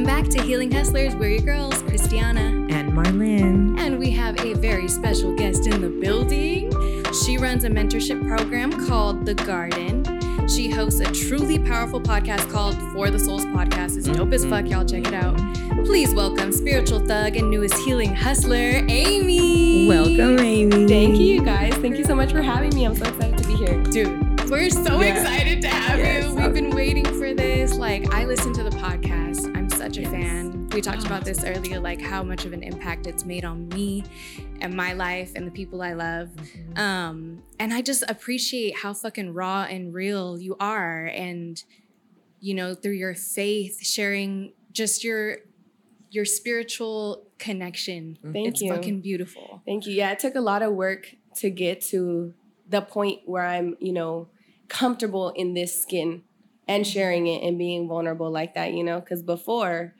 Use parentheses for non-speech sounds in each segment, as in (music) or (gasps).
Welcome back to Healing Hustlers. We're your girls, Christiana. And Marlene. And we have a very special guest in the building. She runs a mentorship program called The Garden. She hosts a truly powerful podcast called For the Souls Podcast. It's dope as fuck. Y'all check it out. Please welcome spiritual thug and newest healing hustler, Ayme. Welcome, Ayme. Thank you, guys. Thank you so much for having me. I'm so excited to be here. Dude, we're so Yeah. excited to have Yes. you. We've been waiting for this. Like, I listen to the podcast. Fan. We talked Oh. about this earlier, like how much of an impact it's made on me and my life and the people I love. Um, and I just appreciate how fucking raw and real you are. And, you know, through your faith, sharing just your your spiritual connection. Thank it's you. fucking beautiful. Thank you. Yeah, it took a lot of work to get to the point where I'm, you know, comfortable in this skin and sharing it and being vulnerable like that, you know, because before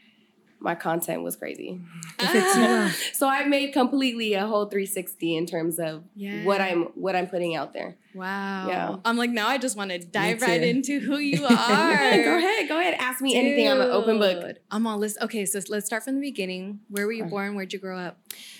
my content was crazy. If it's you, uh, (laughs) So I made completely a whole 360 in terms of Yeah. what I'm what I'm putting out there. Wow. Yeah. I'm like, now I just want to dive right into who (laughs) you are. go ahead, go ahead. Ask me anything. I'm an open book. I'm all list. Okay, so let's start from the beginning. Where were you born? Where'd you grow up?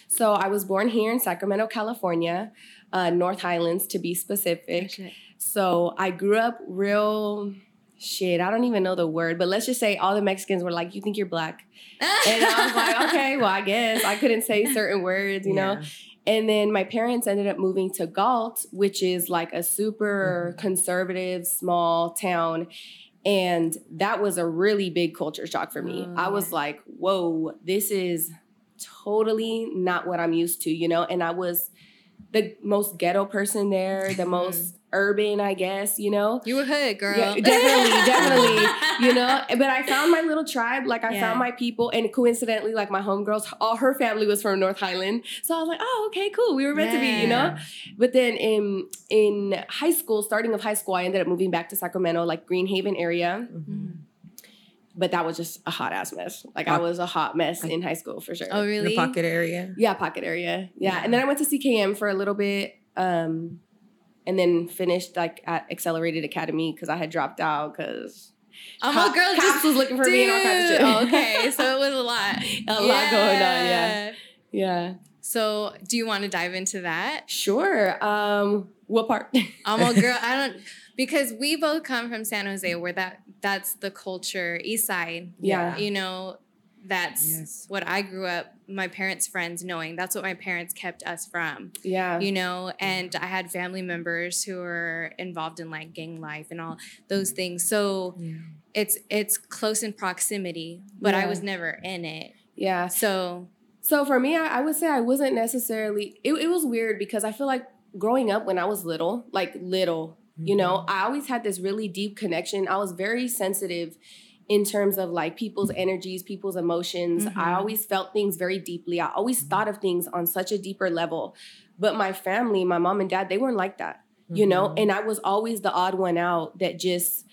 So I was born here in Sacramento, California, uh, North Highlands to be specific. So I grew up real shit. I don't even know the word, but let's just say all the Mexicans were like, "You think you're black?" And I was like, (laughs) "Okay, well, I guess I couldn't say certain words, you know." And then my parents ended up moving to Galt, which is like a super mm-hmm. conservative small town. And that was a really big culture shock for me. Oh, I was yeah. like, whoa, this is totally not what I'm used to, you know? And I was the most ghetto person there, the most urban, I guess, you know? You were hood, girl. Yeah, (laughs) definitely, definitely. (laughs) You know, but I found my little tribe. Like I Yeah. found my people, and coincidentally, like my homegirls, all her family was from North Highland. So I was like, oh, okay, cool. We were meant to be, you know. But then in in high school, starting of high school, I ended up moving back to Sacramento, like Greenhaven area. Mhm. But that was just a hot ass mess. Like I was a hot mess in high school for sure. Oh, The really? pocket area. Yeah, pocket area. Yeah. Yeah. And then I went to CKM for a little bit. Um, and then finished like at Accelerated Academy because I had dropped out because I'm a girl. Cops Just was looking for me and all kinds of shit. Dude. Oh, okay, (laughs) so it was a lot. A lot going on, yeah. Yeah. So, do you want to dive into that? Sure. Um, what part? I'm a girl. I don't because we both come from San Jose, where that that's the culture, East Side. Yeah. You know, that's Yes. what I grew up. My parents' friends knowing that's what my parents kept us from. yeah. You know, and I had family members who were involved in like gang life and all those things. So Yeah. it's it's close in proximity, but I was never in it. Yeah. So So for me, I, I would say I wasn't necessarily. It, it was weird because I feel like growing up when I was little, like little, you know, I always had this really deep connection. I was very sensitive in terms of like people's energies, people's emotions. I Mhm. always felt things very deeply. I always thought of things on such a deeper level. But my family, my mom and dad, they weren't like that, you know. Mhm. And I was always the odd one out that just.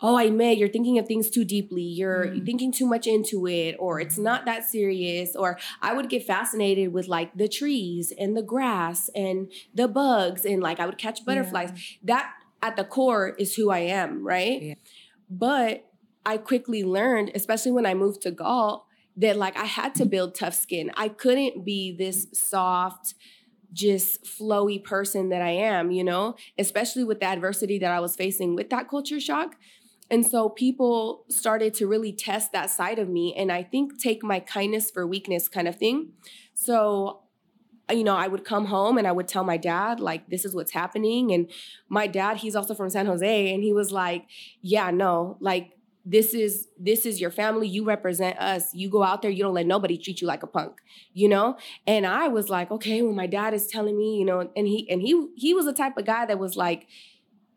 Oh, I may, you're thinking of things too deeply. You're Mm. thinking too much into it, or it's not that serious, or I would get fascinated with like the trees and the grass and the bugs and like I would catch butterflies. That at the core is who I am, right? Yeah. But I quickly learned, especially when I moved to Galt, that like I had to build tough skin. I couldn't be this soft, just flowy person that I am, you know, especially with the adversity that I was facing with that culture shock. And so people started to really test that side of me and I think take my kindness for weakness kind of thing. So, you know, I would come home and I would tell my dad, like, this is what's happening. And my dad, he's also from San Jose, and he was like, yeah, no, like, this is this is your family you represent us you go out there you don't let nobody treat you like a punk you know and i was like okay well my dad is telling me you know and he and he he was the type of guy that was like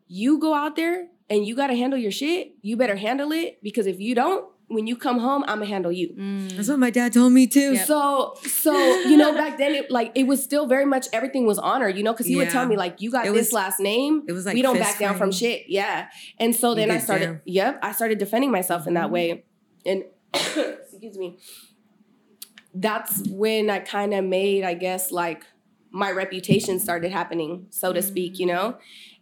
you go out there and you got to handle your shit you better handle it because if you don't when you come home i'm gonna handle you. Mm, That's what my dad told me too. Yep. so so you know back then it like it was still very much everything was honor you know because he would tell me like you got It this was- last name. It was like we don't back down from shit. Yeah. And so then i started down. yep i started defending myself in that Mhm. way. And (coughs) excuse me. That's when i kind of made i guess like my reputation started happening so to speak you know?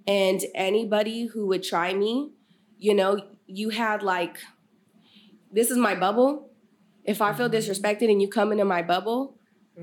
And anybody who would try me you know you had like this is my bubble If I feel Mhm. disrespected and you come into my bubble,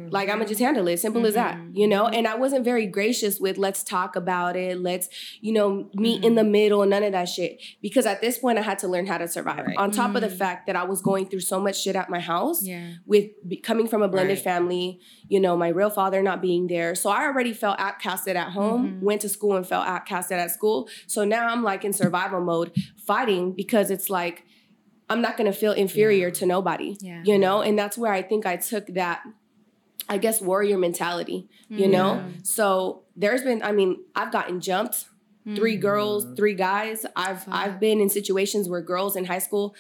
like I'm gonna just handle it. Simple as that, Mhm. you know. And I wasn't very gracious with let's talk about it. Let's, you know, meet in the middle. None of that shit. Because at this point, I had to learn how to survive. Right. On top of the fact that I was going through so much shit at my house Yeah. with coming from a blended Right. family, you know, my real father not being there. So I already felt outcasted at home, went to school and felt outcasted at school. So now I'm like in survival mode, fighting because it's like I'm not gonna feel inferior Yeah. to nobody, Yeah. you know? And that's where I think I took that, I guess, warrior mentality, you know? So there's been, I mean, I've gotten jumped three Mm. girls, Mhm. three guys. I've. I've been in situations where girls in high school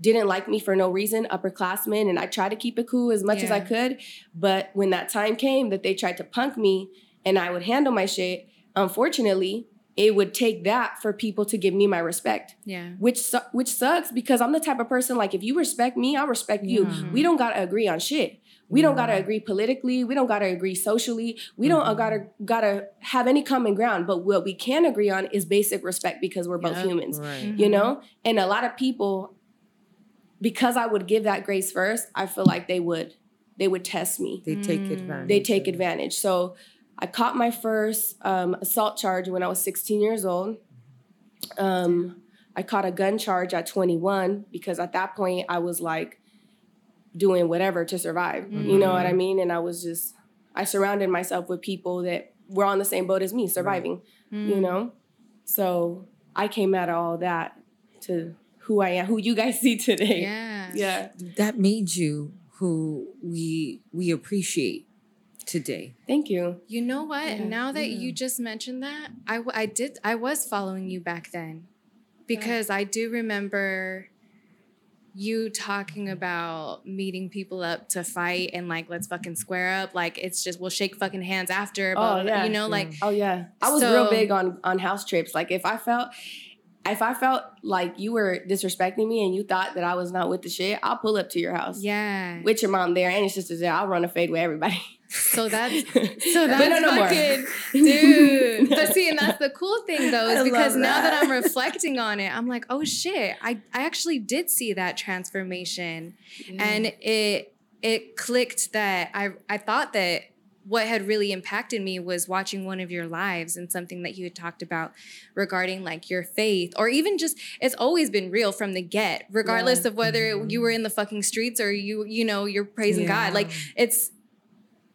didn't like me for no reason, upperclassmen, and I tried to keep it cool as much as I could. But when that time came that they tried to punk me and I would handle my shit, unfortunately, it would take that for people to give me my respect, Yeah. which su- which sucks because I'm the type of person like if you respect me, I respect you. Mhm. We don't gotta agree on shit. We don't gotta agree politically. We don't gotta agree socially. We don't uh, Mhm. gotta gotta have any common ground. But what we can agree on is basic respect because we're both Yep. humans. Right. You Mhm. know, and a lot of people, because I would give that grace first, I feel like they would they would test me. They take Mm. advantage. They take advantage. So I caught my first um, assault charge when I was 16 years old. Um, I caught a gun charge at 21 because at that point I was like doing whatever to survive. You know what I Mhm. mean? And I was just I surrounded myself with people that were on the same boat as me, surviving. You Mm. know, so I came out of all that to who I am, who you guys see today. Yeah. Yeah. That made you who we we appreciate today. Thank you. You know what? Yeah, now that yeah. you just mentioned that, I, I did I was following you back then because I do remember you talking about meeting people up to fight and like let's fucking square up like it's just we'll shake fucking hands after blah, Oh, yeah. you know Yeah. like Oh yeah, I was So- real big on on house trips. Like if I felt. If I felt like you were disrespecting me and you thought that I was not with the shit, I'll pull up to your house yeah with your mom there and your sisters there. I'll run a fade with everybody. (laughs) so that's (laughs) so that's no, no more. fucking (laughs) dude but see and that's the cool thing though is I because love now that that. i'm reflecting on it i'm like oh shit i i actually did see that transformation and it it clicked that I I thought that what had really impacted me was watching one of your lives and something that you had talked about regarding like your faith or even just it's always been real from the get regardless Yeah. of whether Mhm. you were in the fucking streets or you you know you're praising God like it's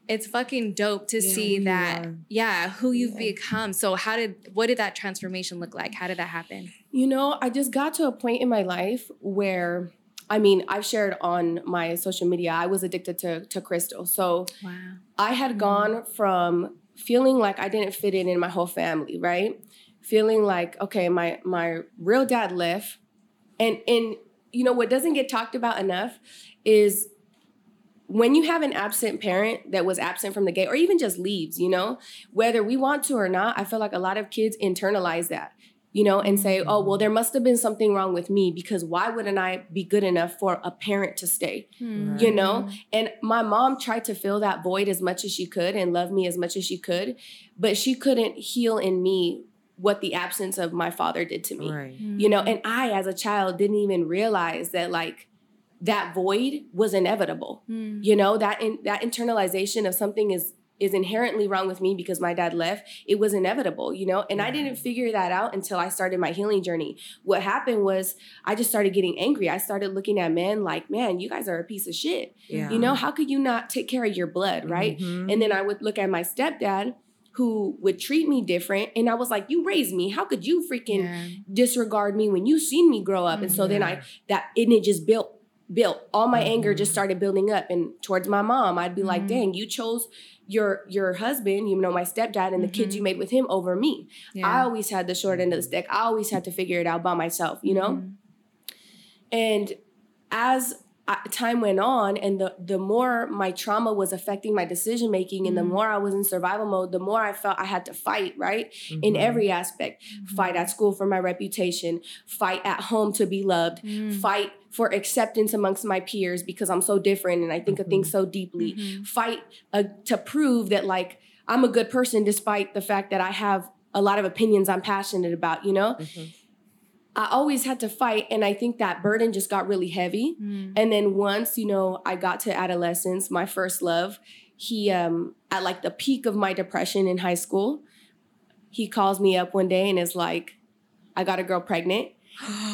it's fucking dope to Yeah, see that yeah who you've Yeah. become so how did what did that transformation look like how did that happen You know, I just got to a point in my life where I mean, I've shared on my social media, I was addicted to to crystal. So wow I had gone from feeling like I didn't fit in in my whole family, right? Feeling like okay, my my real dad left, and and you know what doesn't get talked about enough is when you have an absent parent that was absent from the gate or even just leaves, you know, whether we want to or not, I feel like a lot of kids internalize that, you know, and say, oh, well, there must have been something wrong with me because why wouldn't I be good enough for a parent to stay? Hmm. you know and my mom tried to fill that void as much as she could and love me as much as she could but she couldn't heal in me what the absence of my father did to me Right. you know and i as a child didn't even realize that like that void was inevitable. Hmm. you know that in that internalization of something is is inherently wrong with me because my dad left it was inevitable you know? And i didn't figure that out until i started my healing journey. What happened was i just started getting angry. I started looking at men like man you guys are a piece of shit. Yeah. you know how could you not take care of your blood right? Mhm. and then i would look at my stepdad who would treat me different and i was like you raised me. How could you freaking yeah. disregard me when you seen me grow up? And so then i that and it just built built all my anger just Mhm. started building up and towards my mom i'd be like Mhm. dang you chose your your husband you know my stepdad and the kids you made with him over me i always had the short end of the stick i always had to figure it out by myself you know Mhm. and as I, time went on, and the the more my trauma was affecting my decision making, and the more I was in survival mode, the more I felt I had to fight. Right in Mhm. every aspect, Mm-hmm. fight at school for my reputation, fight at home to be loved, Mm. fight for acceptance amongst my peers because I'm so different and I think of things so deeply. Mhm. Fight uh, to prove that like I'm a good person despite the fact that I have a lot of opinions I'm passionate about. You know Mhm. I always had to fight. And I think that burden just got really heavy. Mm. And then once, you know, I got to adolescence, my first love, he um at like the peak of my depression in high school, he calls me up one day and is like, I got a girl pregnant.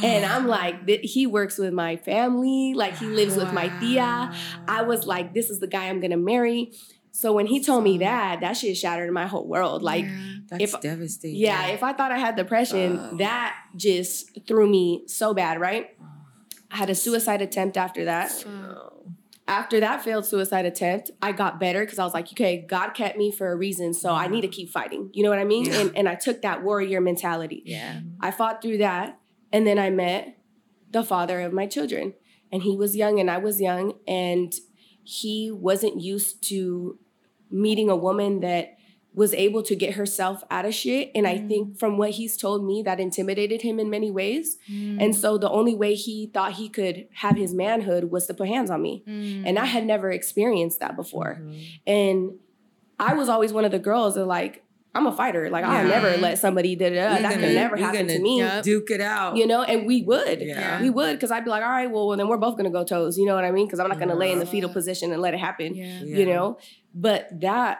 And I'm (gasps) like, th- he works with my family, like he lives with my tia. I was like, this is the guy I'm gonna marry. So when he told me that, that shit shattered my whole world. Like, Yeah. That's if- devastating. yeah, if I thought I had depression, Oh. that just threw me so bad, right? I had a suicide attempt after that. No. After that failed suicide attempt, I got better because I was like, okay, God kept me for a reason, so I need to keep fighting. You know what I mean? Yeah. And, and I took that warrior mentality. Yeah. I fought through that. And then I met the father of my children. And he was young and I was young. And he wasn't used to meeting a woman that was able to get herself out of shit. And I Mm. think from what he's told me, that intimidated him in many ways. Mm. And so the only way he thought he could have his manhood was to put hands on me. Mm. And I had never experienced that before. Mhm. And I was always one of the girls that like, I'm a fighter. Like I'll never let somebody da da da. That gonna- could never happen to me. Duke it out. You know, and we would. Yeah. We would, because I'd be like, all right, well, well, then we're both gonna go toes. You know what I mean? Because I'm not gonna lay in the fetal position and let it happen. Yeah. You know? But that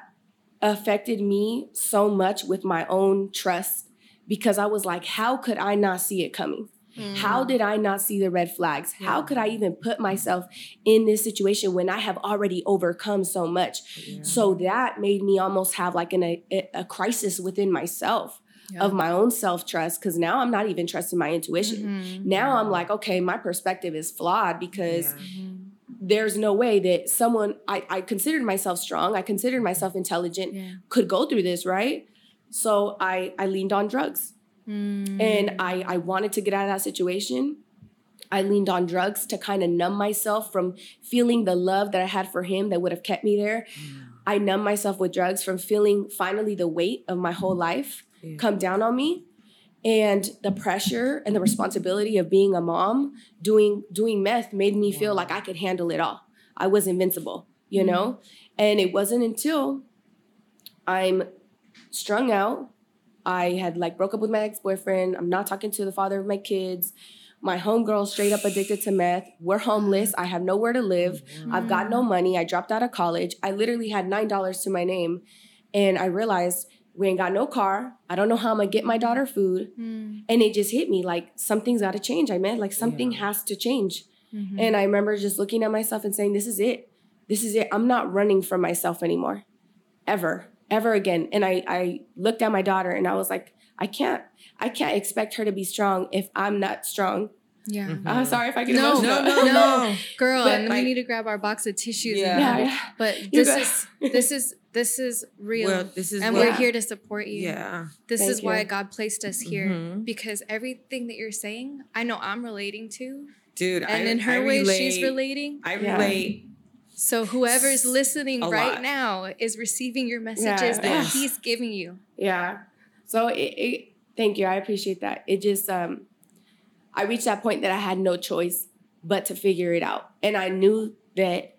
affected me so much with my own trust because I was like, how could I not see it coming? Mm. How did I not see the red flags? How could I even put myself in this situation when I have already overcome so much? Yeah. So that made me almost have like an, a, a crisis within myself Yeah. of my own self trust because now I'm not even trusting my intuition. Mhm. Now I'm like, okay, my perspective is flawed because Yeah. Mhm. there's no way that someone I, I considered myself strong, I considered myself intelligent, Yeah. could go through this, right? So I I leaned on drugs Mm. and I I wanted to get out of that situation. I leaned on drugs to kind of numb myself from feeling the love that I had for him that would have kept me there. I numbed myself with drugs from feeling finally the weight of my whole life Yeah. come down on me and the pressure and the responsibility of being a mom doing doing meth made me feel Wow. like I could handle it all. I was invincible, you know? And it wasn't until I'm strung out, I had like broke up with my ex-boyfriend, I'm not talking to the father of my kids. My homegirl straight up addicted to meth. We're homeless. I have nowhere to live. I've got no money. I dropped out of college. I literally had $9 to my name. And I realized we ain't got no car. I don't know how I'm gonna get my daughter food. Mm. And it just hit me like something's gotta change. I meant like something Yeah. has to change. Mhm. And I remember just looking at myself and saying, This is it. This is it. I'm not running from myself anymore. Ever. Ever again. And I I looked at my daughter and I was like, I can't, I can't expect her to be strong if I'm not strong. yeah. Mhm. I'm sorry if I get No, emotional. No, no, (laughs) no. Girl, But, and like- we need to grab our box of tissues. Yeah. And Yeah, yeah. But (laughs) this is this is this is real. Well, this is and what, we're here to support you. Yeah. This Thank is why. God placed us here. Mhm. Because everything that you're saying, I know I'm relating to. Dude, And I, in her I way, relate, she's relating. I Yeah. relate. So whoever's listening A right lot. now is receiving your messages Yeah. that Yes. he's giving you. Yeah. So it, it thank you. I appreciate that. It just um I reached that point that I had no choice but to figure it out. And I knew that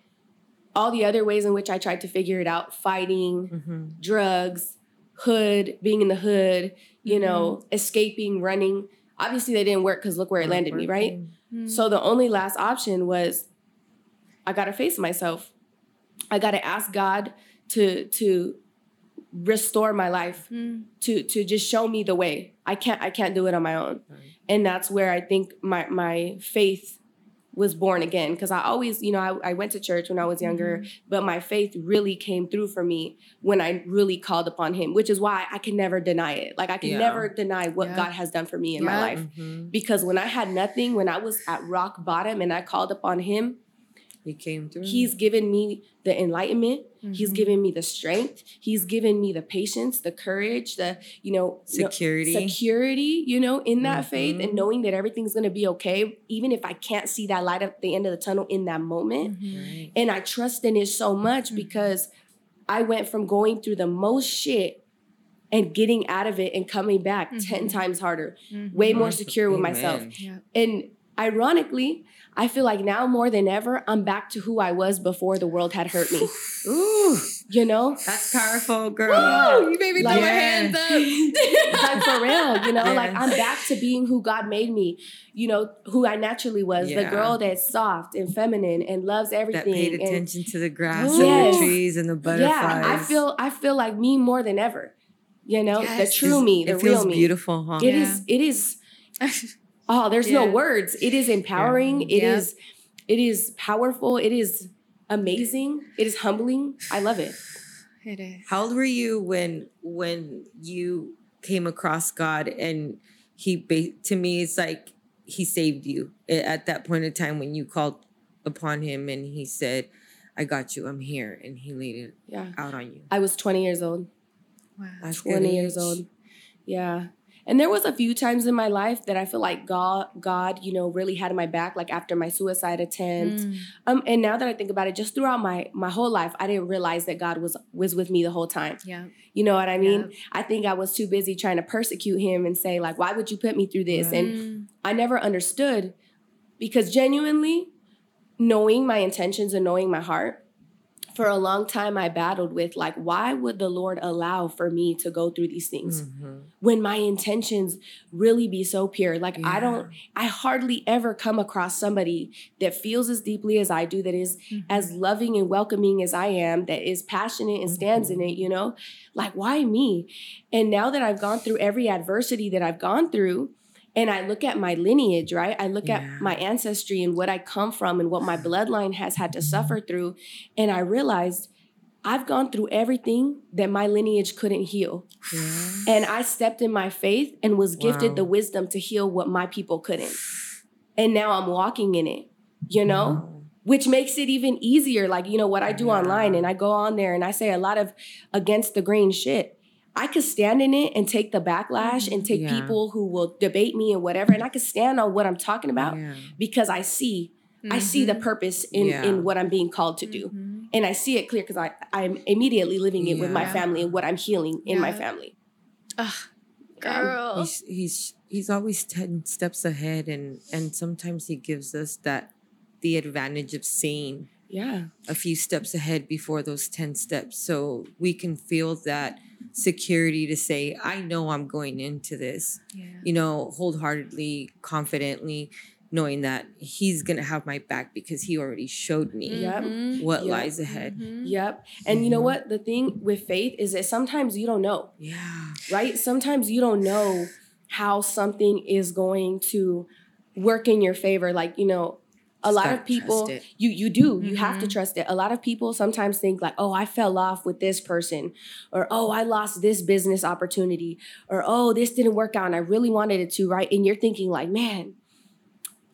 all the other ways in which I tried to figure it out, fighting, Mhm. drugs, hood, being in the hood, you know, escaping, running, obviously they didn't work cuz look where it landed me, right? Mm. So the only last option was I got to face myself. I got to ask God to to restore my life Mm. to to just show me the way. I can't I can't do it on my own. Right. And that's where I think my my faith was born again because I always, you know, I, I went to church when I was younger, but my faith really came through for me when I really called upon him, which is why I can never deny it. Like I can Yeah. never deny what Yeah. God has done for me in my Yeah. life. Mhm. Because when I had nothing, when I was at rock bottom and I called upon him, He came through. He's given me the enlightenment. He's Mhm. given me the strength. He's given me the patience, the courage, the, you know, you know, security. security, you know, in that faith and knowing that everything's going to be okay, even if I can't see that light at the end of the tunnel in that moment. Mhm. Right. And I trust in it so much Mhm. because I went from going through the most shit and getting out of it and coming back 10 Mhm. times harder, Mhm. way more secure with myself. Yeah. And ironically, I feel like now more than ever, I'm back to who I was before the world had hurt me. Ooh, You know? that's powerful, girl. Yeah. you made me Like- throw my hands up. (laughs) Like for real. You know, like I'm back to being who God made me. You know, who I naturally was. The girl that's soft and feminine and loves everything. that paid and- attention to the grass Yes. and the trees and the butterflies. yeah, I feel I feel like me more than ever. You know, the true me, the it feels real me. beautiful, huh? It Yeah. is. It is. (laughs) Oh, there's no words. It is empowering. It Yep. is. It is powerful. It is amazing. It is humbling. I love it. It is. How old were you when when you came across God and he to me it's like he saved you at that point in time when you called upon him and he said, "I got you. I'm here," and he laid it Yeah. out on you. I was 20 years old. Wow. That's 20 years old. Yeah. And there was a few times in my life that I feel like God, God, you know, really had my back, like after my suicide attempt. Mm. Um, and now that I think about it, just throughout my my whole life, I didn't realize that God was was with me the whole time. Yeah. You know what I mean? Yep. I think I was too busy trying to persecute him and say like, why would you put me through this? Right. And. I never understood because genuinely knowing my intentions and knowing my heart, for a long time I battled with like, why would the Lord allow for me to go through these things Mhm. when my intentions really be so pure? Like, I don't, I hardly ever come across somebody that feels as deeply as I do, that is Mhm. as loving and welcoming as I am, that is passionate and stands in it, you know? Like, why me? And now that I've gone through every adversity that I've gone through, and I look at my lineage, right? I look Yeah. at my ancestry and what I come from and what my (sighs) bloodline has had to suffer through. And I realized I've gone through everything that my lineage couldn't heal. Yeah. And I stepped in my faith and was gifted Wow. the wisdom to heal what my people couldn't. And now I'm walking in it, you know? Wow. which makes it even easier. Like, you know, what I do Yeah. online and I go on there and I say a lot of against the grain shit. I could stand in it and take the backlash and take Yeah. people who will debate me and whatever. And I could stand on what I'm talking about Yeah. because I see, I see the Mhm. purpose in, Yeah. in what I'm being called to do. Mhm. And I see it clear because I I'm immediately living it with my family and what I'm healing in my family. Ugh, girl. He's he's he's always ten steps ahead, and and sometimes he gives us that the advantage of seeing Yeah. a few steps ahead before those 10 steps so we can feel that security to say i know i'm going into this Yeah. you know wholeheartedly confidently knowing that he's gonna have my back because he already showed me Yep. Mhm. what Yep. lies ahead Mhm. Yep. And you know Mhm. what? The thing with faith is that sometimes you don't know. yeah right? Sometimes you don't know how something is going to work in your favor. Like, you know, a lot gotta of people you you do. You have to Mhm. trust it. A lot of people sometimes think like, "Oh, I fell off with this person," or "Oh, I lost this business opportunity," or "Oh, this didn't work out and I really wanted it to," right? And you're thinking like, "Man,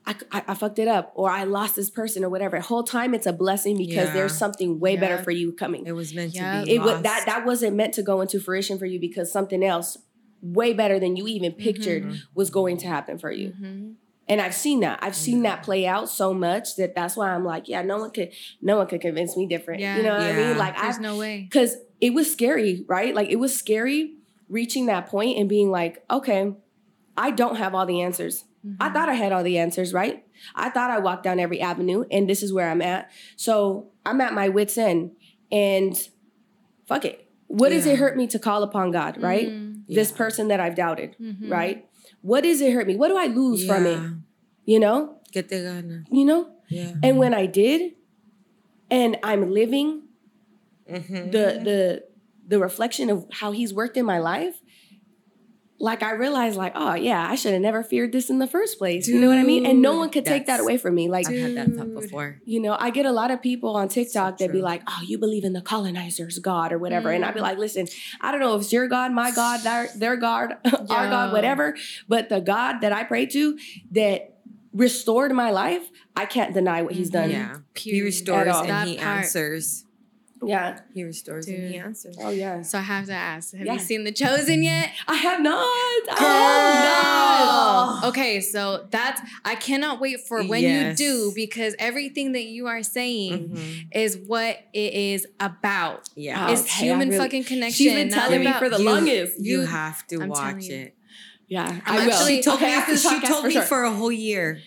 I, I, I fucked it up or I lost this person or whatever. Whole time it's a blessing because Yeah. there's something way better for you coming it was meant Yeah. to be it was that that wasn't meant to go into fruition for you because something else way better than you even pictured Mhm. was going to happen for you Mhm. And i've seen that i've seen Yeah. that play out so much that that's why i'm like yeah no one could no one could convince me different Yeah. you know what i mean like There's i no way. because it was scary right like it was scary reaching that point and being like okay i don't have all the answers I Mhm. thought I had all the answers, right? I thought I walked down every avenue and this is where I'm at. So I'm at my wits' end and fuck it. What does it hurt me to call upon God, right? Mhm. This Yeah. person that I've doubted, Mhm. right? What does it hurt me? What do I lose from it? You know? Que te gana. You know? Yeah. And when I did, and I'm living Mhm. the the the reflection of how he's worked in my life, like I realized, like, oh yeah, I should have never feared this in the first place. you know what I mean? And no one could take that away from me. Like, I've had that thought before. you know, I get a lot of people on TikTok that be like, oh, you believe in the colonizers' God or whatever. And I'd be Mm. like, listen, I don't know if it's your God, my God, their, their God, (laughs) our God, whatever. But the God that I pray to that restored my life, I can't deny what he's done. Mhm. Yeah. He restores and he part. answers. Yeah. He restores and he answers. Oh, yeah. So I have to ask, have Yeah. you seen The Chosen yet? I have not. Girl. I have not. Okay, so that's I cannot wait for when Yes. you do because everything that you are saying Mhm. is what it is about. Yeah. Oh, it's okay, human really- fucking connection. She's been telling me for the You- longest. You, You- have to I'm watch it. Yeah, I'm I will. actually- she told okay, me, she told for me sure. for a whole year.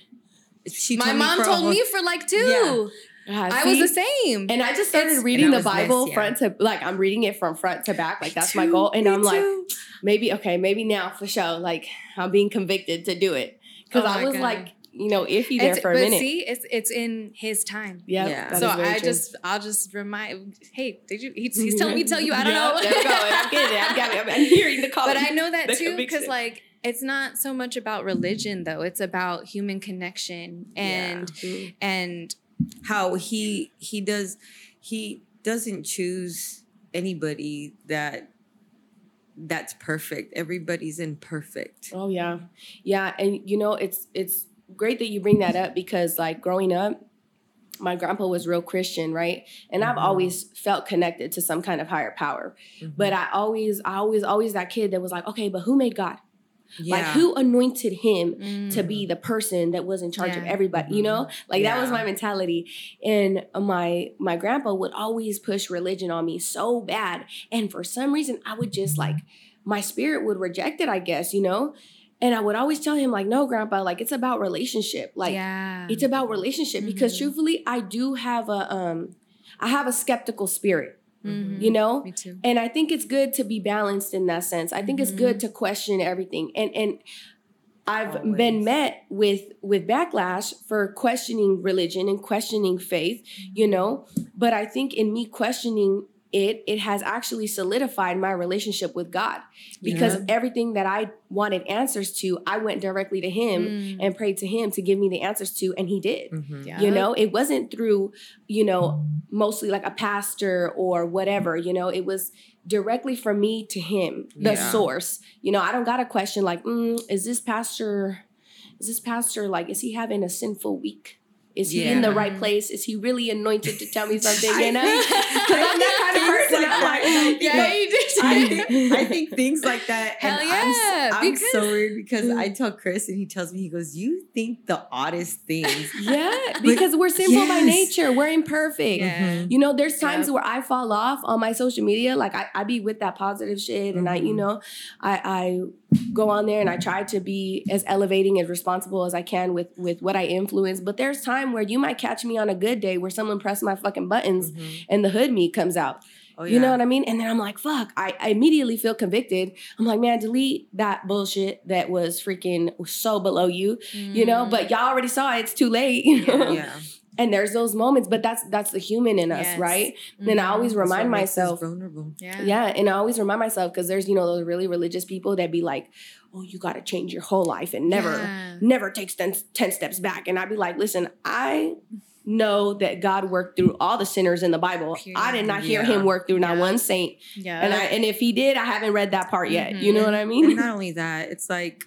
She My told me mom for told whole- me for like two. Yeah. Yeah, I was the same. And I just started It's- reading the I was Bible yeah. front to like I'm reading it from front to back. Like Me that's my goal. And I'm like, maybe okay, maybe now for sure. Like I'm being convicted to do it because Oh I was God. like, you know, iffy there It's- for a but minute. see, it's it's in his time. yeah, Yeah. so I true. just I'll just remind. Hey, did you? He's, he's telling me to tell you. I (laughs) don't Yeah, know. There we go. And I'm getting it. I'm, getting it. I'm hearing the call. but I know that too because like it's not so much about religion though. It's about human connection and Mhm. and how he he does he doesn't choose anybody that that's perfect everybody's imperfect Oh yeah. Yeah. And you know, it's it's great that you bring that up because like growing up, my grandpa was real Christian, right? And I've Mhm. always felt connected to some kind of higher power. But I always, I always, always that kid that was like, okay, but who made God? Like who anointed him mm, to be the person that was in charge of everybody you know? Like that was my mentality. And my my grandpa would always push religion on me so bad. And for some reason i would just like my spirit would reject it i guess you know? And i would always tell him like no grandpa like it's about relationship. Like yeah, it's about relationship. Because Mhm. truthfully i do have a um i have a skeptical spirit Mhm. you know Me too. and I think it's good to be balanced in that sense. I think it's good to question everything. And and I've been met with with backlash for questioning religion and questioning faith, you know, but I think in me questioning it it has actually solidified my relationship with God because Yeah. everything that I wanted answers to, I went directly to him Mm. and prayed to him to give me the answers to and he did Mhm. Yeah. you know it wasn't through you know mostly like a pastor or whatever you know it was directly from me to him the Yeah. source you know i don't got a question like mm, is this pastor is this pastor like is he having a sinful week is he in the right place is he really anointed to tell me (laughs) something I, you know, because (laughs) I'm that kind of (laughs) person things i'm like like. Yeah, yeah, you did. I think, I think things like that. Hell and I'm I'm, because- so weird because Mm. I tell Chris and he tells me, he goes, You think the oddest things. yeah because we're sinful by nature we're imperfect Yeah. You know, there's times Yep. where I fall off on my social media. Like I, I be with that positive shit, and I, you Mhm. know, I, I go on there and I try to be as elevating as responsible as I can with with what I influence. But there's time where you might catch me on a good day where someone pressed my fucking buttons Mhm. and the hood me comes out. Oh, You know what I mean? And then I'm like, fuck. I, I immediately feel convicted. I'm like, man, delete that bullshit that was freaking so below you. You know, Mm. but y'all already saw it. It's too late. You (laughs) know? Yeah. And there's those moments, but that's that's the human in us, Yes. right? Then I Mhm. always That's what remind myself, vulnerable. Yeah. yeah, and I always remind myself because there's you know those really religious people that be like, oh, you got to change your whole life and never Yeah. never take ten, 10 steps back, and I'd be like, listen, I know that God worked through all the sinners in the Bible. I did not hear Yeah. Him work through not Yeah. one saint, Yeah. and I and if He did, I haven't read that part yet. Mhm. You know what I And mean? not only that, it's like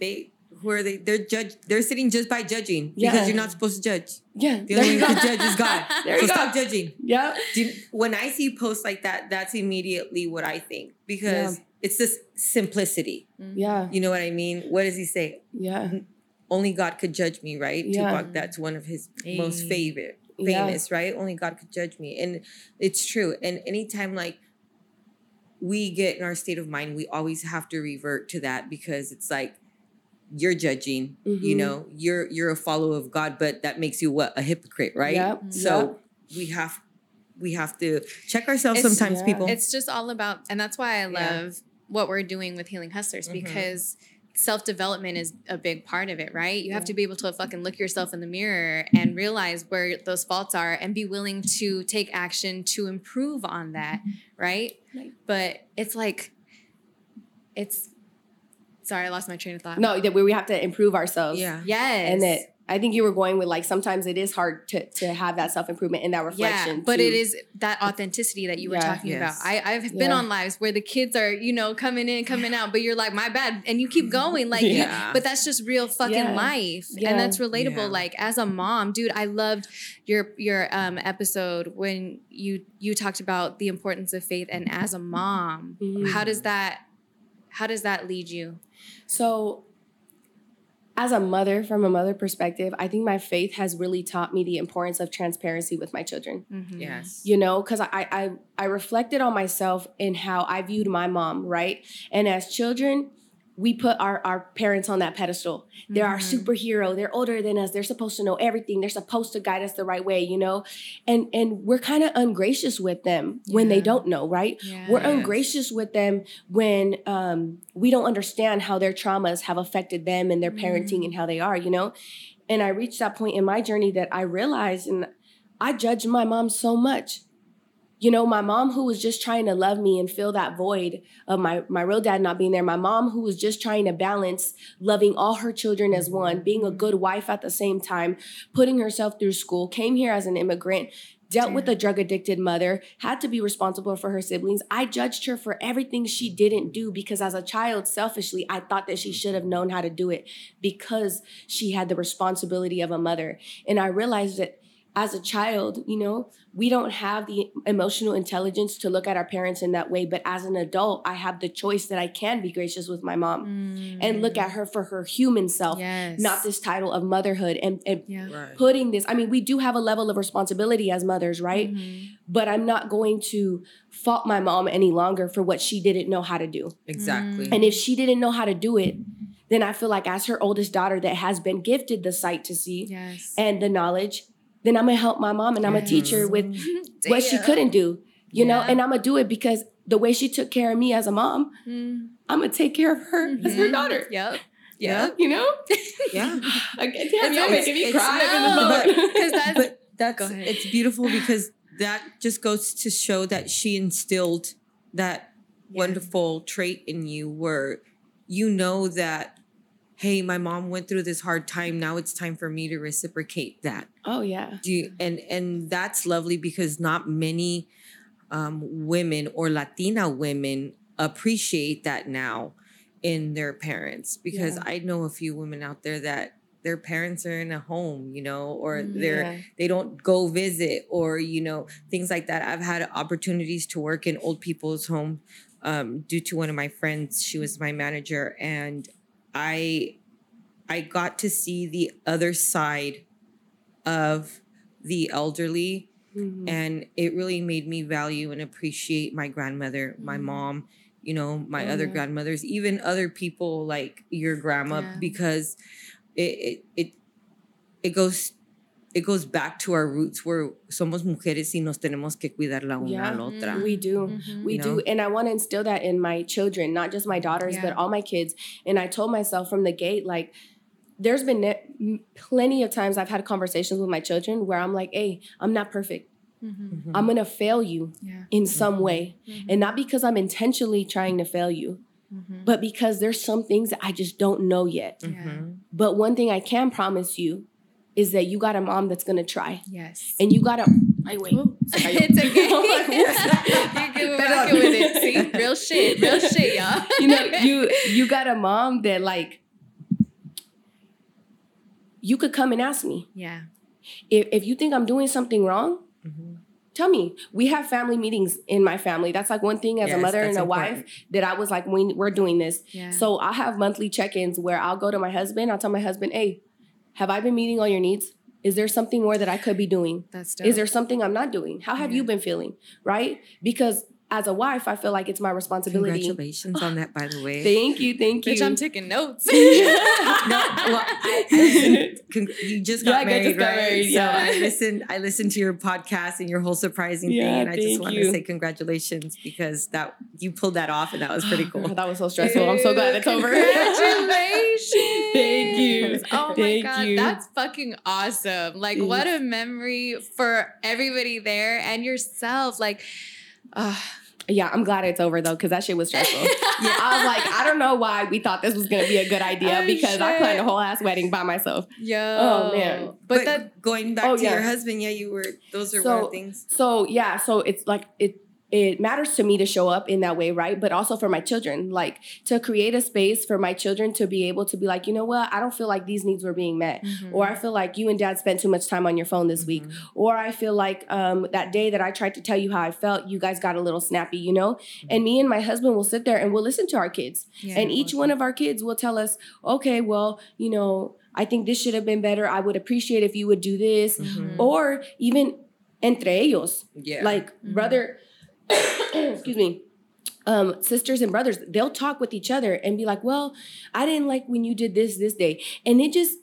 they who are they? They're judge. They're sitting just by judging Yeah. because you're not supposed to judge. yeah, The only you one go. judge is God. (laughs) There so you go. stop judging. Yeah, you- when I see posts like that, that's immediately what I think because it's this simplicity. Mm-hmm. yeah, You know what I mean? What does he say? yeah, Only God could judge me, right? Yeah. Tupac, that's one of his most Hey. favorite, Yeah. famous, right? Only God could judge me. And it's true. And anytime like we get in our state of mind, we always have to revert to that because it's like you're judging, you Mhm. know, you're you're a follower of God, but that makes you what? A hypocrite, right? Yep, So we have we have to check ourselves It's- sometimes, yeah. people. It's just all about, and that's why I Yeah. love what we're doing with Healing Hustlers Mhm. because self development is a big part of it, right? You have to be able to fucking look yourself in the mirror and realize where those faults are and be willing to take action to improve on that, right? Right. But it's like, it's, sorry, I lost my train of thought. no, that we we have to improve ourselves. yeah. Yes. and that I think you were going with like sometimes it is hard to to have that self improvement and that reflection. Yeah, but too. it is that authenticity that you were Yeah. talking Yes. about. I, I've been Yeah. on lives where the kids are, you know, coming in, coming out, but you're like, my bad, and you keep going, like, you- Yeah. but that's just real fucking Yeah. life, Yeah. and that's relatable. Yeah. Like as a mom, dude, I loved your your um episode when you you talked about the importance of faith, and as a mom, Mhm. how does that how does that lead you? So, as a mother, from a mother perspective, I think my faith has really taught me the importance of transparency with my children. Mhm. Yes. You know, because I, I I reflected on myself and how I viewed my mom, right? And as children, we put our, our parents on that pedestal. They're our Mhm. superhero. They're older than us. They're supposed to know everything. They're supposed to guide us the right way, you know? And and we're kind of ungracious with them when they don't know, right? Yeah. We're ungracious with them when um, we don't understand how their traumas have affected them and their parenting Mm. and how they are, you know? And I reached that point in my journey that I realized and I judged my mom so much. You know, my mom who was just trying to love me and fill that void of my my real dad not being there. My mom who was just trying to balance loving all her children as mm-hmm. one, being a good wife at the same time, putting herself through school, came here as an immigrant, dealt with a drug addicted mother, had to be responsible for her siblings. I judged her for everything she didn't do because as a child, selfishly, I thought that she mm-hmm. should have known how to do it because she had the responsibility of a mother. And I realized that as a child, you know, we don't have the emotional intelligence to look at our parents in that way. But as an adult, I have the choice that I can be gracious with my mom and look at her for her human self, Mm. yes. not this title of motherhood and, and Yeah. Right. putting this. I mean, we do have a level of responsibility as mothers, right? Mhm. But I'm not going to fault my mom any longer for what she didn't know how to do. Exactly. And if she didn't know how to do it, then I feel like as her oldest daughter that has been gifted the sight to see Yes. and the knowledge, then I'm gonna help my mom and I'm gonna teach her with (laughs) what she couldn't do, you know, and I'm gonna do it because the way she took care of me as a mom, Mm. I'm gonna take care of her as her Mhm. daughter. Yep. Yeah. You know? (laughs) yeah. Again, damn, y'all It's- making me it's- cry up in no, this (laughs) because that's But that's Go ahead. it's beautiful because that just goes to show that she instilled that Yeah. wonderful trait in you where you know that hey my mom went through this hard time now it's time for me to reciprocate that oh yeah. do you, and and that's lovely because not many um, women or latina women appreciate that now in their parents because Yeah. i know a few women out there that their parents are in a home you know or they're Yeah. they don't go visit or you know things like that i've had opportunities to work in old people's home um, due to one of my friends she was my manager and i i got to see the other side of the elderly Mhm. and it really made me value and appreciate my grandmother my Mhm. mom you know my Oh, other yeah. grandmothers even other people like your grandma Yeah. because it, it it it goes it goes back to our roots where somos mujeres y nos tenemos que cuidar la una Yeah. a la otra We do. Mhm. We You do. know? And I want to instill that in my children, not just my daughters, Yeah. but all my kids. And I told myself from the gate, like, there's been ne- plenty of times I've had conversations with my children where I'm like, hey, I'm not perfect. Mhm. Mhm. I'm going to fail you Yeah. in some way. Mhm. And not because I'm intentionally trying to fail you, but because there's some things that I just don't know yet. But one thing I can promise you is that you got a mom that's going to try. Yes. And you got to. I wait. (laughs) It's okay. (laughs) Like, what? You're good with it. See, real shit, real (laughs) shit, y'all. you know, you you got a mom that like you could come and ask me Yeah. if if you think I'm doing something wrong. Mhm. Tell me. We have family meetings in my family. That's like one thing as a mother and a important. wife that I was like, we, we're doing this. Yeah. So I have monthly check-ins where I'll go to my husband. I'll tell my husband, "Hey, have I been meeting all your needs? Is there something more that I could be doing? that's dope. Is there something I'm not doing? How have you been feeling? Right? Because as a wife, I feel like it's my responsibility. congratulations on that by the way (laughs) Thank you, thank you. Bitch, I'm taking notes. (laughs) no, well, I, I listened, con- you just Yeah, got I married, just got right? married, So yeah. I listened. I listened to your podcast and your whole surprising Yeah, thing, and I just want to say congratulations because that you pulled that off, and that was pretty (sighs) cool. that was so stressful. I'm so glad it's over. Congratulations. (laughs) Thank you. Oh my god, you. that's fucking awesome. Like Thanks. what a memory for everybody there and yourself. Like uh, Yeah, I'm glad it's over though, because that shit was stressful. (laughs) Yeah. I was like, I don't know why we thought this was gonna be a good idea Oh, because I planned a whole ass wedding by myself. Yeah. Oh, man. But, But, that going back Oh, to yeah. your husband, yeah, you were. Those are So- things. So yeah, so it's like it it matters to me to show up in that way, right? But also for my children, like to create a space for my children to be able to be like, you know what, I don't feel like these needs were being met. Mhm. Or I feel like you and dad spent too much time on your phone this week. Mhm. Or I feel like um, that day that I tried to tell you how I felt, you guys got a little snappy, you know? And me and my husband will sit there and we'll listen to our kids. Yeah. and each one of our kids will tell us, okay, well, you know, I think this should have been better. I would appreciate if you would do this. Mhm. Or even entre ellos, Yeah. like Mhm. brother, (coughs) excuse me, um, sisters and brothers, they'll talk with each other and be like, well, I didn't like when you did this this day. And it just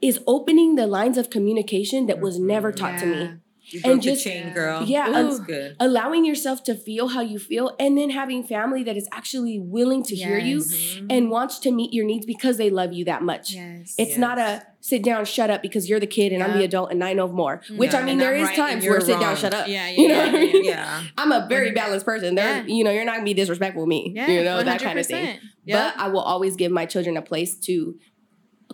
is opening the lines of communication that was never taught to me. Yeah. You And just- chain, girl. Yeah, that's um, good. Allowing yourself to feel how you feel and then having family that is actually willing to hear you Yes. Mhm. and wants to meet your needs because they love you that much. Yes. It's not a sit down, shut up because you're the kid and I'm the adult and I know more. Which Yeah, I mean, and there I'm is right times where sit down, shut up. Yeah, You know yeah, what I mean? yeah. (laughs) I'm a very balanced person. There, Yeah. you know, you're not gonna be disrespectful with me. Yeah, you know that kind of thing. 100%. But I will always give my children a place to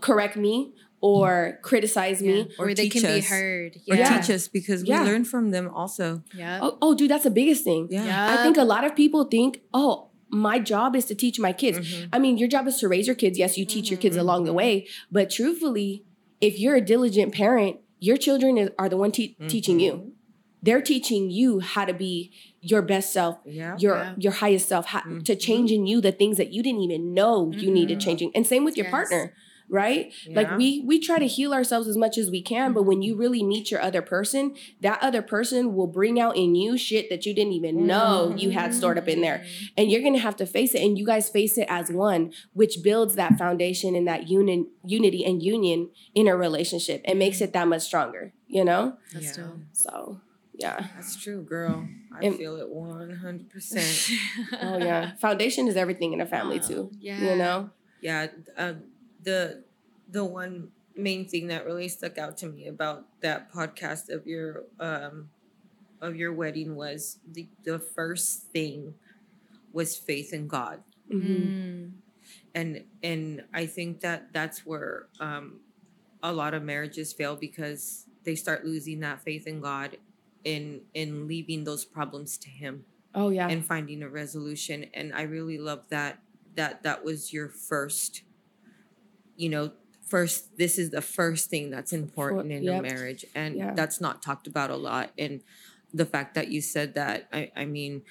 correct me or criticize Yeah. me. Or Where they teach can be us. heard. Or Yeah. teach us because Yeah. we learn from them also. Yeah. Oh, oh, dude, that's the biggest thing. Yeah. Yeah. I think a lot of people think, oh, my job is to teach my kids. Mhm. I mean, your job is to raise your kids. Yes, you teach your kids Mhm. along the way, but truthfully, if you're a diligent parent, your children is, are the one te- teaching Mhm. you. They're teaching you how to be your best self, Yeah. your Yeah. your highest self, how, to Mhm. change in you the things that you didn't even know you needed Mhm. changing. And same with your Yes. partner, right? Yeah. Like we we try to heal ourselves as much as we can, but when you really meet your other person, that other person will bring out in you shit that you didn't even know you had stored up in there. And you're gonna have to face it, and you guys face it as one, which builds that foundation and that union, unity and union in a relationship and makes it that much stronger, you know? That's Yeah. dope. So yeah. That's true, girl. I And- feel it 100%. Oh yeah. Foundation is everything in a family Wow. too. Yeah. You know? yeah uh, the the one main thing that really stuck out to me about that podcast of your um of your wedding was the the first thing was faith in god Mhm. Mm. and and i think that that's where um a lot of marriages fail because they start losing that faith in god in in leaving those problems to him Oh yeah. and finding a resolution and i really love that that that was your first you know first this is the first thing that's important in a marriage and Yeah. that's not talked about a lot and the fact that you said that i i mean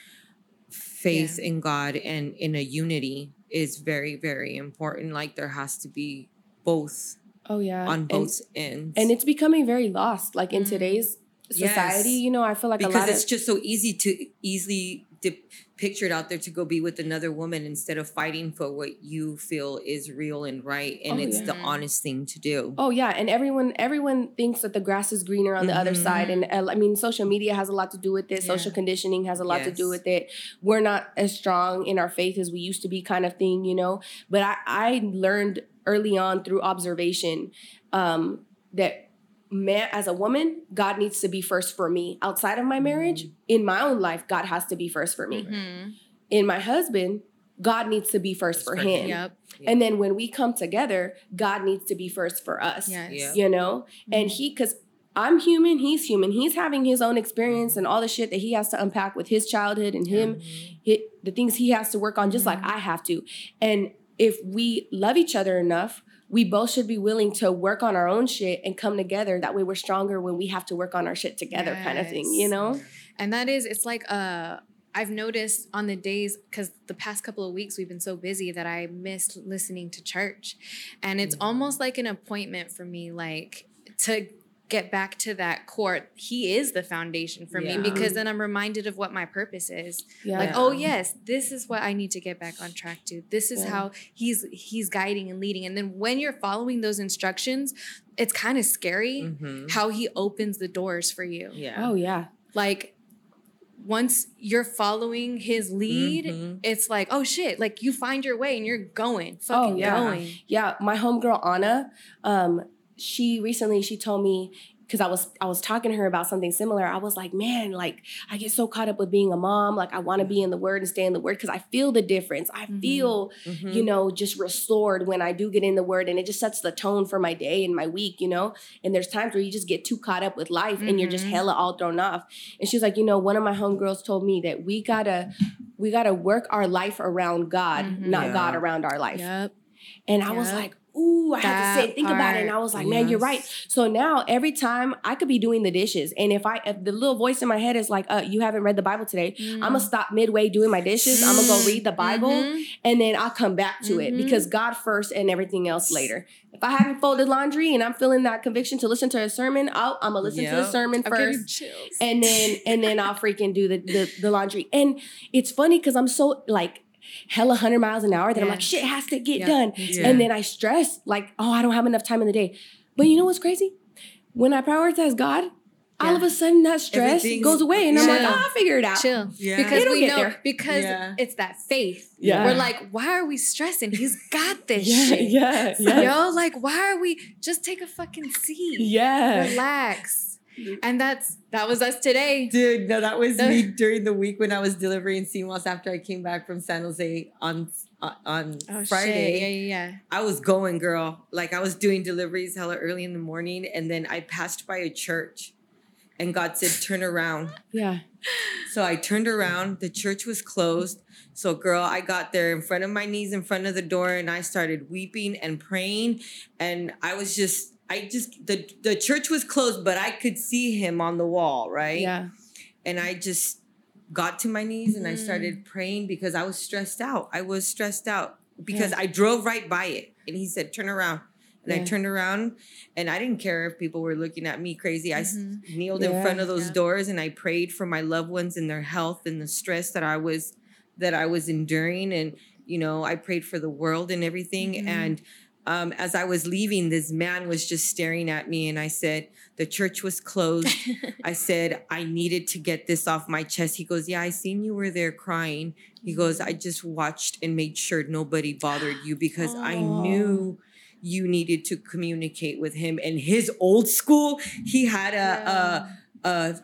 faith in god and in a unity is very very important like there has to be both oh yeah. on And- both ends and it's becoming very lost like in Mm. today's society Yes. you know i feel like a because it's of just so easy to easily dip, pictured out there to go be with another woman instead of fighting for what you feel is real and right and Oh, it's yeah. the honest thing to do. Oh yeah and everyone everyone thinks that the grass is greener on the other Mhm. side and uh, i mean social media has a lot to do with it. Social conditioning has a lot to do with it. We're not as strong in our faith as we used to be kind of thing you know? But i i learned early on through observation um that man as a woman god needs to be first for me outside of my marriage in my own life god has to be first for me Mhm. in my husband god needs to be first First for for him him. Yep. and then when we come together god needs to be first for us Yes. Yeah. you know and he because i'm human he's human he's having his own experience and all the shit that he has to unpack with his childhood and him hi- the things he has to work on just like Mhm. i have to and if we love each other enough we both should be willing to work on our own shit and come together that way we're stronger when we have to work on our shit together kind of thing you know And that is, it's like uh I've noticed on the days because the past couple of weeks we've been so busy that I missed listening to church. And it's Mhm. almost like an appointment for me, like to get back to that core. He is the foundation for Yeah. me because then I'm reminded of what my purpose is. yeah Like, oh yes, this is what I need to get back on track to. This is Yeah. how he's he's guiding and leading. And then when you're following those instructions, it's kind of scary Mhm. how he opens the doors for you yeah oh yeah like once you're following his lead Mhm. it's like oh shit like you find your way and you're going fucking Oh, yeah. going Yeah, my homegirl Anna, um, she recently she told me because I was I was talking to her about something similar. I was like, man, like I get so caught up with being a mom. Like I want to be in the word and stay in the word because I feel the difference. I Mhm. feel Mhm. you know just restored when I do get in the word, and it just sets the tone for my day and my week. You know, and there's times where you just get too caught up with life and you're just Mhm. hella all thrown off. And she's like, you know, one of my homegirls told me that we gotta we gotta work our life around God, Mhm. not Yeah. God around our life. yep And I was like, ooh, I had to sit and think about it. And I was like, man, you're right. So now every time I could be doing the dishes, and if I if the little voice in my head is like, uh, you haven't read the Bible today, I'm gonna stop midway doing my dishes. I'm gonna go read the Bible, Mhm. and then I'll come back to it Mhm. because God first and everything else later. If I haven't folded laundry and I'm feeling that conviction to listen to a sermon, I'll, I'm gonna listen to the sermon first and then and then I'll freaking do the the, the laundry. And it's funny because I'm so like hella hundred miles an hour that I'm like shit has to get Yeah. done, Yeah. and then I stress like oh I don't have enough time in the day. But you know what's crazy? When I prioritize God, all of a sudden that stress Everything's- goes away, and I'm like Yeah. Ah, oh, I'll figure it out. chill. Yeah. Because we know there. because Yeah. it's that faith. Yeah. We're like, why are we stressing? He's got this Yeah, shit. yeah, yeah, Yo, like, why are we just take a fucking seat? yeah. Relax. And that's that was us today. Dude, no, that was me (laughs) during the week when I was delivering CMOS after I came back from San Jose on uh, on Oh Friday. shit. Yeah, yeah, yeah. I was going, girl. Like I was doing deliveries hella early in the morning, and then I passed by a church, and God said, "Turn around." (laughs) yeah. So I turned around. The church was closed. So, girl, I got there in front of my knees in front of the door, and I started weeping and praying. And I was just, I just the the church was closed, but I could see him on the wall, right? Yeah. and I just got to my knees and I Mhm. started praying because I was stressed out. I was stressed out because Yeah. I drove right by it and he said, Turn around. And I turned around and I didn't care if people were looking at me crazy. I Mhm. kneeled in front of those Yeah. doors and I prayed for my loved ones and their health and the stress that I was that I was enduring. And, you know, I prayed for the world and everything. Mhm. And um, as I was leaving, this man was just staring at me and I said, The church was closed. (laughs) I said, I needed to get this off my chest. He goes, Yeah, I seen you were there crying. He goes, I just watched and made sure nobody bothered you because I knew you needed to communicate with him. And his old school, he had a, a, a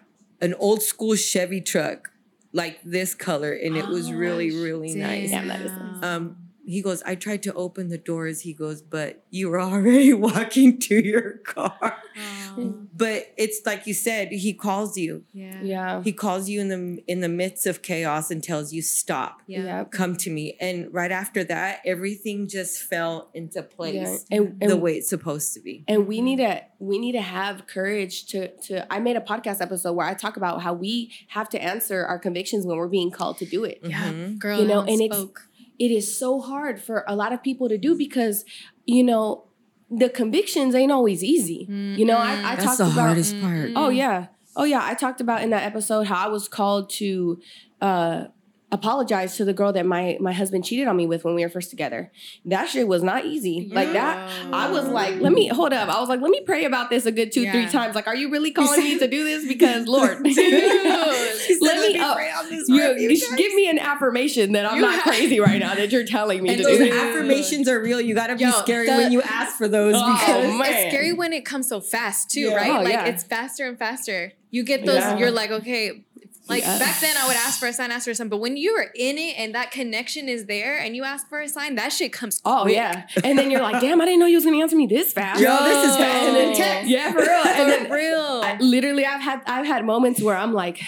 an old school Chevy truck like this color, and it was really, really nice. Damn, that is nice. Um, he goes, I tried to open the doors. He goes, but you were already (laughs) walking to your car. Aw. But it's like you said, he calls you. yeah. Yeah. He calls you in the in the midst of chaos and tells you, stop, Yeah. Yeah. come to me. And right after that, everything just fell into place Yeah. And, the way it's supposed to be. and we need to we need to have courage to to i made a podcast episode where i talk about how we have to answer our convictions when we're being called to do it Yeah. Mhm. Girl, You know, and and it's- spoke. It is so hard for a lot of people to do because you know the convictions ain't always easy. You know i, I talked the about hardest part. Oh yeah. Oh yeah. I talked about in that episode how i was called to uh apologize to the girl that my my husband cheated on me with when we were first together that shit was not easy like that I was like, let me hold up. I was like, let me pray about this a good two, three times. Like, are you really calling me to do this? Because Lord, (laughs) She (laughs) said, let me up. pray on this You, you you should guys." give me an affirmation that I'm You not have- crazy right now. That you're telling me And to those do this. affirmations are real. You gotta be Yo, scary the- when you ask for those Oh, because man. It's scary when it comes so fast too, Yeah. right? Oh, like yeah. it's faster and faster. You get those, Yeah. you're like, okay. Like Yeah. back then I would ask for a sign, ask for a sign. But when you are in it and that connection is there and you ask for a sign, that shit comes Oh quick. yeah, and then you're like, (laughs) damn, I didn't know you was gonna answer me this fast. Yo, this is fast. And then text, yeah, for real. And then For real. (laughs) I, literally, I've had I've had moments where I'm like,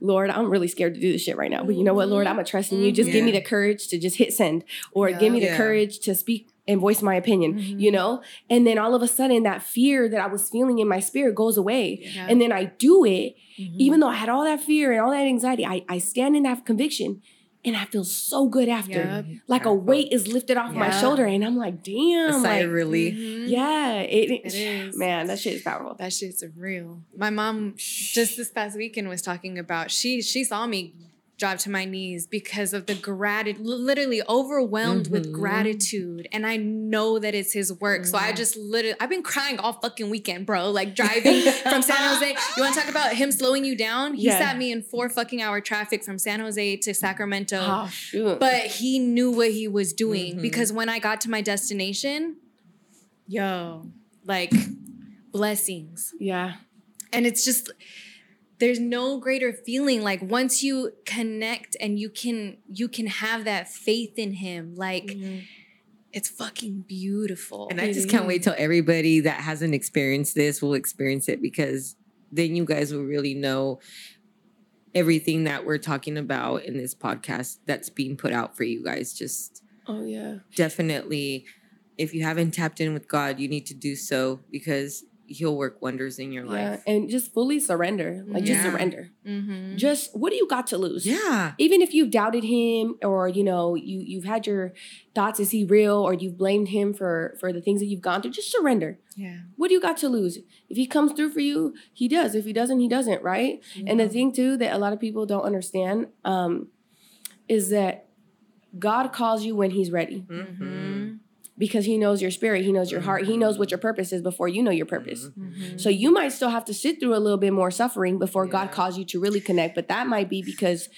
Lord, I'm really scared to do this shit right now. But you know what, Lord, mm-hmm. I'm gonna trust in you. Mm-hmm. Just give me the courage to just hit send, or Yeah. give me the Yeah. courage to speak and voice my opinion. Mhm. You know, and then all of a sudden, that fear that I was feeling in my spirit goes away, Yeah. and then I do it, Mhm. even though I had all that fear and all that anxiety. I I stand in that conviction, and I feel so good after. Yep. Like a weight is lifted off my shoulder, and I'm like, a damn, sigh like, of relief. Mhm. yeah, it, It is. Man, that shit is powerful. That shit's real. My mom just this past weekend was talking about she she saw me drop to my knees because of the gratitude literally overwhelmed with Mhm. gratitude and I know that it's his work. So I just literally I've been crying all fucking weekend, bro. Like driving from San (laughs) Jose. You want to talk about him slowing you down? He Yeah. sat me in 4 fucking hour traffic from San Jose to Sacramento. Oh shoot! But he knew what he was doing Mhm. because when I got to my destination, yo, like blessings. yeah, And it's just there's no greater feeling like once you connect and you can you can have that faith in him like mm-hmm. it's fucking beautiful. And I just can't wait till everybody that hasn't experienced this will experience it because then you guys will really know everything that we're talking about in this podcast that's being put out for you guys. Just oh yeah, definitely if you haven't tapped in with God, you need to do so because he'll work wonders in your life. Yeah, life. and just fully surrender. Like just surrender. Mm-hmm. Just what do you got to lose? Yeah. Even if you've doubted him or you know, you you've had your thoughts, is he real? Or you've blamed him for for the things that you've gone through, just surrender. Yeah. What do you got to lose? If he comes through for you, he does. If he doesn't, he doesn't, right? And the thing too that a lot of people don't understand um, is that God calls you when he's ready Mm-hmm. Because he knows your spirit, he knows your heart, he knows what your purpose is before you know your purpose. Mm-hmm. So you might still have to sit through a little bit more suffering before God calls you to really connect, but that might be because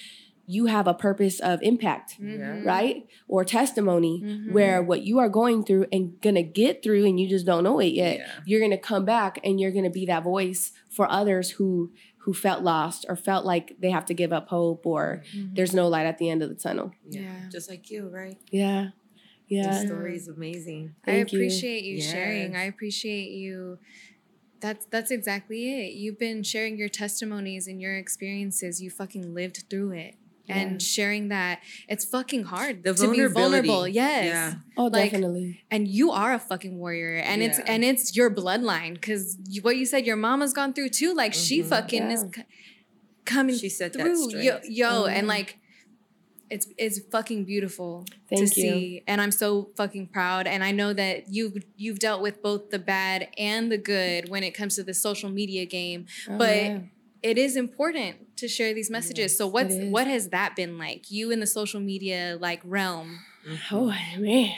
you have a purpose of impact, Mhm. right? Or testimony Mhm. where what you are going through and gonna get through and you just don't know it yet. Yeah. You're gonna come back and you're gonna be that voice for others who who felt lost or felt like they have to give up hope or Mhm. there's no light at the end of the tunnel. Yeah. Yeah. Just like you, right? Yeah. Your Yeah. story is amazing. I Thank you. appreciate you, sharing. Yes. I appreciate you. That's that's exactly it. You've been sharing your testimonies and your experiences. You fucking lived through it. Yeah. And sharing that it's fucking hard The to be vulnerable. Yes. Yeah. Oh, Like, definitely. And you are a fucking warrior. And it's and it's your bloodline. Cause you, what you said your mama's gone through too. Like she Mhm. fucking is c- coming She said that through. Yo, strength. yo and Mhm. like it's it's fucking beautiful Thank to you. see and i'm so fucking proud and i know that you've you've dealt with both the bad and the good when it comes to the social media game Oh, but yeah. it is important to share these messages so what's what has that been like you in the social media like realm Oh man.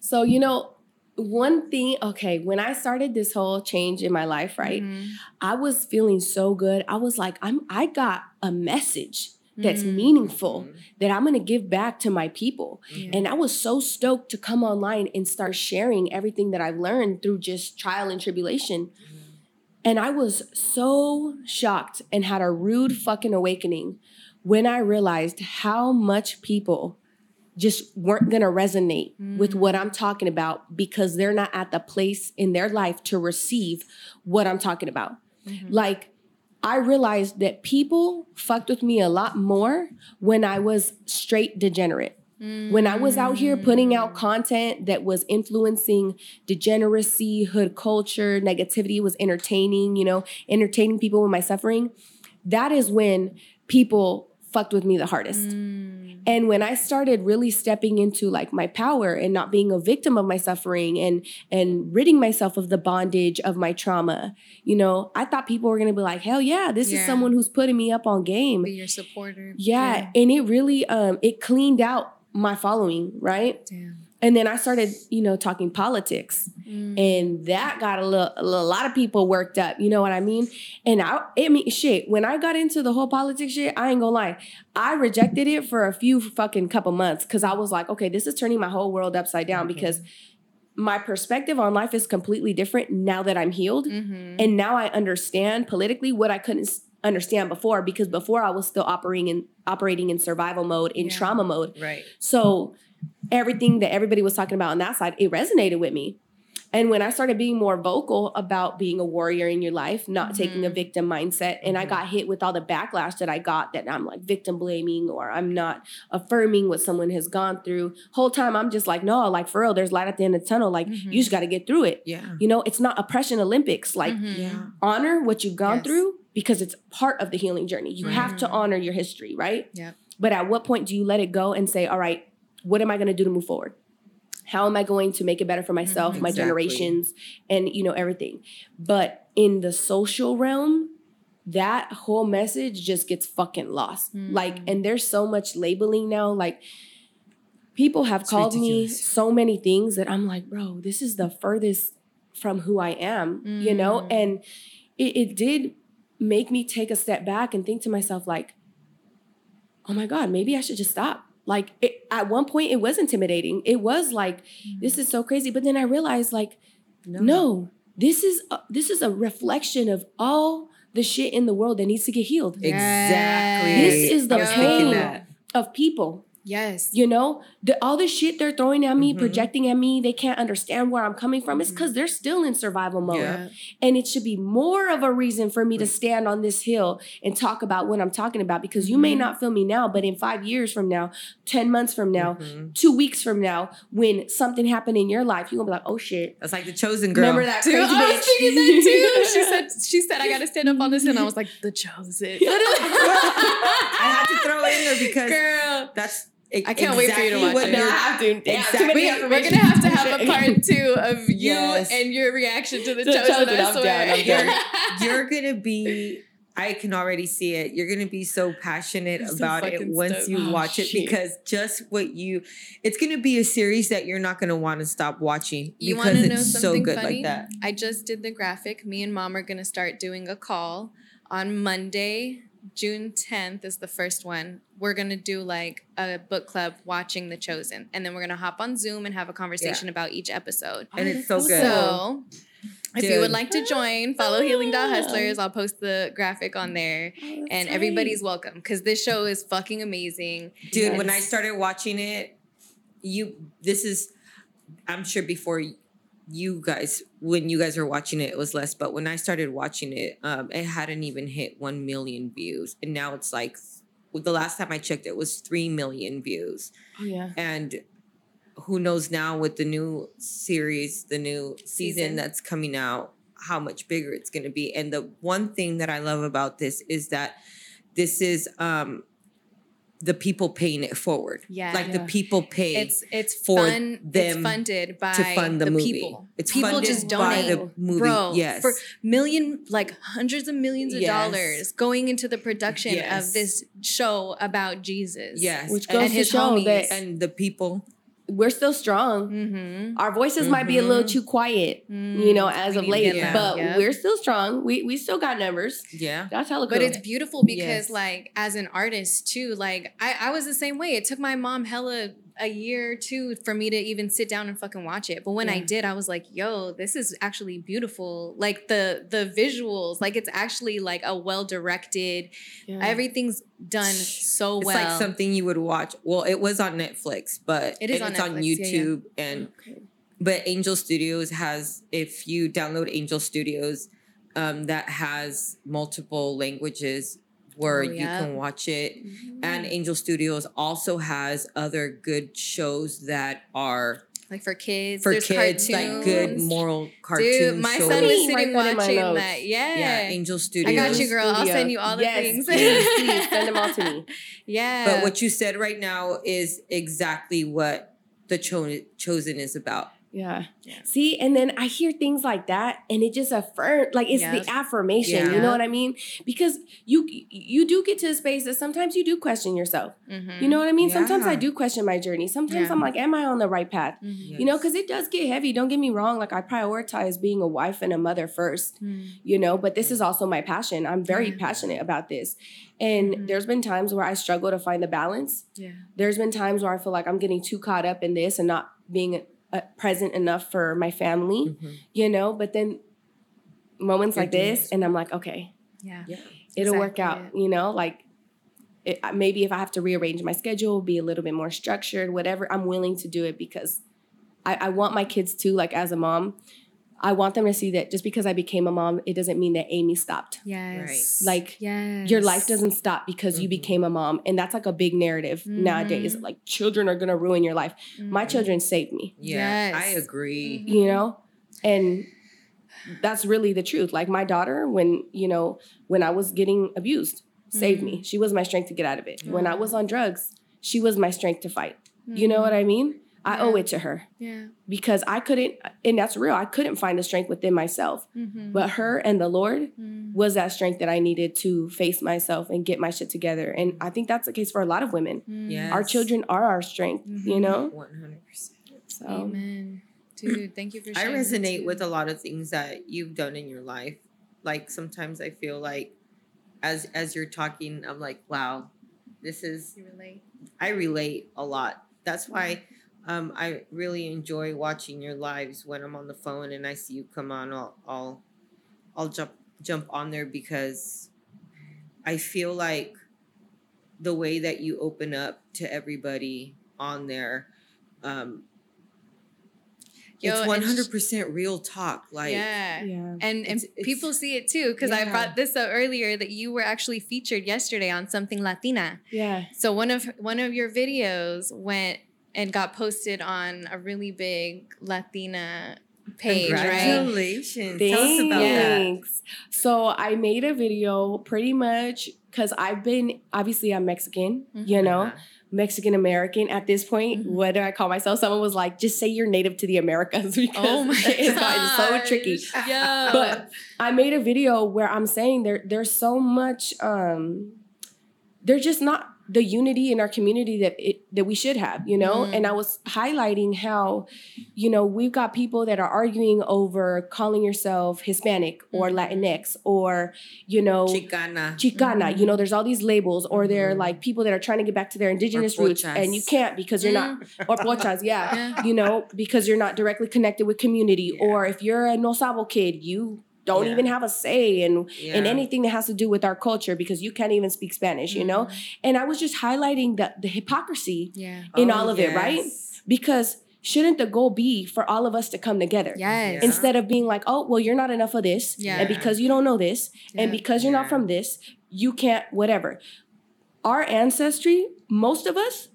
So you know, one thing, okay, when I started this whole change in my life, right? Mhm. I was feeling so good. I was like, I'm I got a message that's Mm. meaningful that I'm gonna give back to my people. Yeah. And I was so stoked to come online and start sharing everything that I've learned through just trial and tribulation. And I was so shocked and had a rude fucking awakening when I realized how much people just weren't gonna resonate with what I'm talking about because they're not at the place in their life to receive what I'm talking about. Mhm. Like, I realized that people fucked with me a lot more when I was straight degenerate. When I was out here putting out Mm. content that was influencing degeneracy, hood culture, negativity, was entertaining, you know, entertaining people with my suffering, that is when people fucked with me the hardest. Mm. And when I started really stepping into like my power and not being a victim of my suffering and and ridding myself of the bondage of my trauma, you know, I thought people were gonna be like, hell yeah, this is someone who's putting me up on game. be your supporter Yeah, and it really um it cleaned out my following, right? Damn. And then I started, you know, talking politics, Mm. and that got a, little, a lot of people worked up. You know what I mean? And I, I mean, shit. When I got into the whole politics shit, I ain't gonna lie, I rejected it for a few fucking couple months because I was like, okay, this is turning my whole world upside down because my perspective on life is completely different now that I'm healed. Mhm. And now I understand politically what I couldn't understand before because before I was still operating in operating in survival mode, in Yeah. trauma mode. Right. So everything that everybody was talking about on that side, it resonated with me. And when I started being more vocal about being a warrior in your life, not taking a Mhm. victim mindset, and I Mhm. got hit with all the backlash that I got that I'm like victim blaming or I'm not affirming what someone has gone through. Whole time I'm just like, no, like for real, there's light at the end of the tunnel. Like Mhm. you just got to get through it. Yeah. You know, it's not oppression Olympics. Like Mhm. Yeah. honor what you've gone Yes. through because it's part of the healing journey. You have to honor your history, right? Yep. But at what point do you let it go and say, all right, what am I going to do to move forward? How am I going to make it better for myself, Mhm. my generations, and you know everything? But in the social realm, that whole message just gets fucking lost. Like, Mm. and there's so much labeling now. Like, people have It's called me so many things that I'm like, bro, this is the furthest from who I am, you know? Mm. And it, it did make me take a step back and think to myself, like, oh my God, maybe I should just stop. Like, it, at one point, it was intimidating. It was like, this mm. is so crazy. But then I realized, like, no, this is a, this is a reflection of all the shit in the world that needs to get healed Exactly. This is the I pain. of people. Yes. You know, the, all the shit they're throwing at me, Mhm. projecting at me, they can't understand where I'm coming from. It's because they're still in survival mode. Yeah. And it should be more of a reason for me to stand on this hill and talk about what I'm talking about because you may Mhm. not feel me now, but in five years from now, 10 months from now, Mhm. two weeks from now, when something happened in your life, you're gonna be like, oh shit. That's like the chosen girl. Remember that Dude, crazy I was thinking that too. She (laughs) said, she said, I gotta stand up on this, and I was like, the chosen. (laughs) (laughs) I had to throw it in there because Girl. that's I can't wait for you to watch what it. you're- have to- Exactly. We, are gonna have to have a part two of (laughs) you Yes. and your reaction to the, The chosen. Chosen, I I'm swear. down, I'm (laughs) down. You're gonna be. I can already see it. You're gonna be so passionate I'm so about it once stoked. you Oh, watch it shit. because just what you, it's gonna be a series that you're not gonna want to stop watching You because it's so something good funny? like that. I just did the graphic. Me and mom are gonna start doing a call on Monday, June 10th is the first one. We're gonna do like a book club watching The Chosen, and then we're gonna hop on Zoom and have a conversation about each episode. And it's so good. So, if you would like to join, follow Healing Dot ah. Hustlers. I'll post the graphic on there, Oh, and everybody's welcome because this show is fucking amazing. Dude, when I started watching it, you this is I'm sure before you guys when you guys were watching it it was less, but when I started watching it, um it hadn't even hit 1 million views and now it's like the last time I checked it was 3 million views. Oh, yeah. And who knows now with the new series, the new season, Season. that's coming out, how much bigger it's going to be. And the one thing that I love about this is that this is um the people paying it forward. Yeah. Like the people pay It's it's for fun. them it's funded by to fund the, the movie. people. It's people funded just by donate, the movie. bro. yes. for million, like hundreds of millions of Yes. dollars going into the production Yes. of this show about Jesus. yes. Which and, goes to his show homies. that and the people we're still strong. Mm-hmm. Our voices might be a little Mhm. too quiet, you know, as We of late, Yeah. but we're still strong. We we still got numbers. yeah. That's hella good. But it's beautiful because, Yes. like, as an artist too, like I, I was the same way. It took my mom hella a year or two for me to even sit down and fucking watch it. But when I did, I was like, "Yo, this is actually beautiful." Like the the visuals, like it's actually like a well directed. Yeah. Everything's done so It's well. like something you would watch. Well, it was on Netflix, but It is on it's on Netflix, yeah, yeah. YouTube and Okay. but Angel Studios has if you download Angel Studios um that has multiple languages where Oh, you can watch it Mm-hmm. and Angel Studios also has other good shows that are like for kids, for there's kids like good moral cartoon Dude, my shows. son was Write sitting that my watching that. Yeah. yeah, Angel Studios. I got you, girl. I'll send you all the yes, things. Yes, please send them all to me. (laughs) yeah. But what you said right now is exactly what the cho- chosen is about. Yeah. Yeah. See, and then I hear things like that, and it just affirm like it's Yep. the affirmation. You know what I mean? Because you you do get to a space that sometimes you do question yourself. Mhm. You know what I mean? Sometimes I do question my journey. Sometimes Yeah. I'm like, am I on the right path? Mhm. You know, because it does get heavy. Don't get me wrong. Like I prioritize being a wife and a mother first. Mm. You know, but this is also my passion. I'm very Yeah. passionate about this, and Mhm. there's been times where I struggle to find the balance. Yeah. there's been times where I feel like I'm getting too caught up in this and not being uh, present enough for my family, Mhm. you know. But then moments You're like this, this. and I'm like, okay, Yeah. it'll work out, Exactly you know. Like it, maybe if I have to rearrange my schedule, be a little bit more structured, whatever, I'm willing to do it because I, I want my kids to, like, as a mom, I want them to see that just because I became a mom, it doesn't mean that Ayme stopped. Yes. Like, yes. Your life doesn't stop because you Mhm. became a mom. And that's like a big narrative nowadays. Mhm. Like, children are going to ruin your life. My Mhm. children saved me, Yeah, I Yes. agree. Mhm. you know? And that's really the truth. Like, my daughter, when, you know, when I was getting abused, saved me. She was my strength to get out of it. When I was on drugs, she was my strength to fight. You know what I mean? I owe it to her Yeah. because I couldn't, and that's real. I couldn't find the strength within myself. Mhm. But her and the Lord Mm. was that strength that I needed to face myself and get my shit together. And I think that's the case for a lot of women. Mm. Yeah. Our children are our strength, you Mhm. know? One hundred percent. So Amen. Dude, thank you for I sharing. that resonate with a lot of things that you've done in your life. Like sometimes I feel like as as you're talking, I'm like, wow, this is You relate. I relate a lot. That's why um, I really enjoy watching your lives when I'm on the phone and I see you come on. I'll I'll, I'll jump jump on there because I feel like the way that you open up to everybody on there. Um, Yo, it's and one sh- hundred percent real talk. Like, yeah. Yeah. And and It's- it's- people see it too because I brought this up earlier that you were actually featured yesterday on something Latina. Yeah. So one of one of your videos went and got posted on a really big Latina page, right? congratulations! Tell us about that. Thanks. So I made a video pretty much because I've been obviously I'm Mexican, you know, Uh-huh. Mexican American at this point. Mhm. Whether I call myself, someone was like, just say you're native to the Americas because (laughs) Oh my it's gotten so tricky. Yo. But I made a video where I'm saying there there's so much um there's just not the unity in our community that it, that we should have, you know? Mm. And I was highlighting how you know, we've got people that are arguing over calling yourself Hispanic or Mhm. Latinx or you know, Chicana. Chicana, Mhm. you know, there's all these labels, or they're like people that are trying to get back to their indigenous roots, and you can't because you're not, or pochas, yeah, (laughs) Yeah. you know, because you're not directly connected with community, Yeah. or if you're a no sabo kid, you don't Yeah. even have a say in in anything that has to do with our culture because you can't even speak Spanish, you know. Mm-hmm. And I was just highlighting the the hypocrisy Yeah. in Oh, all of it, right? because shouldn't the goal be for all of us to come together? Yes. Yeah. Instead of being like, oh, well, you're not enough of this. Yeah. And because you don't know this, and because you're not from this, you can't, whatever. Our ancestry, most of us,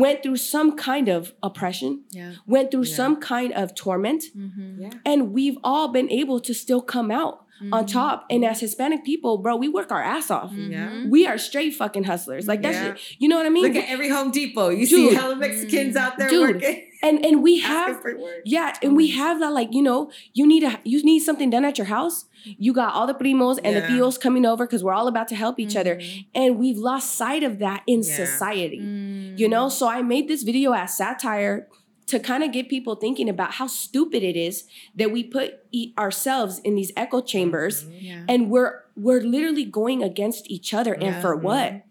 went through some kind of oppression, Yeah. went through Yeah. some kind of torment, Mm-hmm. Yeah. and we've all been able to still come out on top. And as Hispanic people, bro, we work our ass off. Mm-hmm. Yeah. We are straight fucking hustlers. Like that's, Yeah. you know what I mean? Look at every Home Depot. You Dude. see hella Mexicans out there Dude. working. and and we (laughs) have. Yeah, and we have that like you know you need a you need something done at your house. You got all the primos and the Yeah. tios coming over because we're all about to help each other, Mhm. and we've lost sight of that in Yeah. society. Mm. You know, so I made this video as satire to kind of get people thinking about how stupid it is that we put e- ourselves in these echo chambers Mhm. Yeah. and we're we're literally going against each other and Yeah. for what?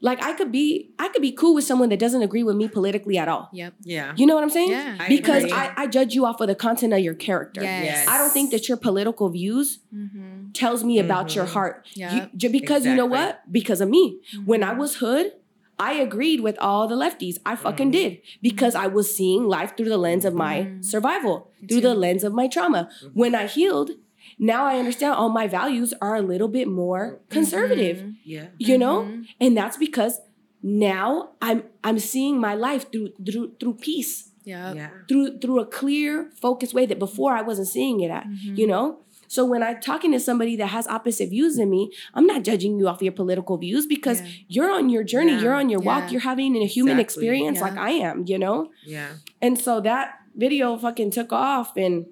Like I could be I could be cool with someone that doesn't agree with me politically at all. Yep. Yeah. You know what I'm saying? Yeah. Because agree. I, I judge you off of the content of your character. Yes. I don't think that your political views Mm-hmm. tells me about your Mhm. heart. Yeah. You- ju- because you know what? Because of me. When Mm-hmm. I was hood, I agreed with all the lefties. I fucking Mhm. did because I was seeing life through the lens of my Mhm. survival, through the lens of my trauma. Mhm. When I healed, now I understand all my values are a little bit more conservative. Mhm. Yeah. You know? Mhm. And that's because now I'm I'm seeing my life through through through peace, Yep. Yeah. through through a clear, focused way that before I wasn't seeing it at. You know so when i'm talking to somebody that has opposite views than me i'm not judging you off your political views because Yeah. you're on your journey Yeah. you're on your walk you're having a human Exactly. experience like i am you know Yeah. and so that video fucking took off and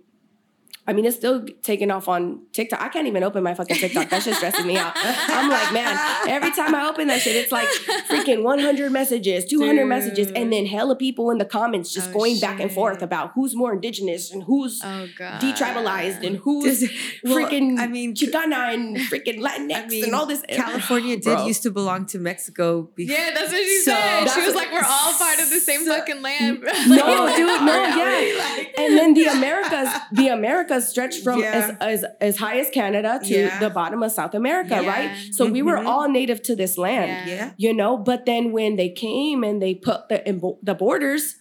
I mean, it's still taking off on TikTok. I can't even open my fucking TikTok. That shit's stressing me out. I'm like, man, every time I open that shit, it's like freaking 100 messages, 200 Dude. messages, and then hella people in the comments just Oh, going back and forth about who's more indigenous and who's Oh god. detribalized and who's Just- well, freaking I mean, Chicana and freaking Latinx I mean, and all this. California did Bro. used to belong to Mexico. Be- Yeah, that's what she So- said. She was like, "We're all (laughs) part of the same So- fucking land." (laughs) No, (laughs) dude, no, yeah. like- And then the Americas, the Americas stretch from Yeah. as, as as high as Canada to Yeah. the bottom of South America, Yeah. right? So we were Mhm. all native to this land, Yeah. yeah. you know. But then when they came and they put the the borders,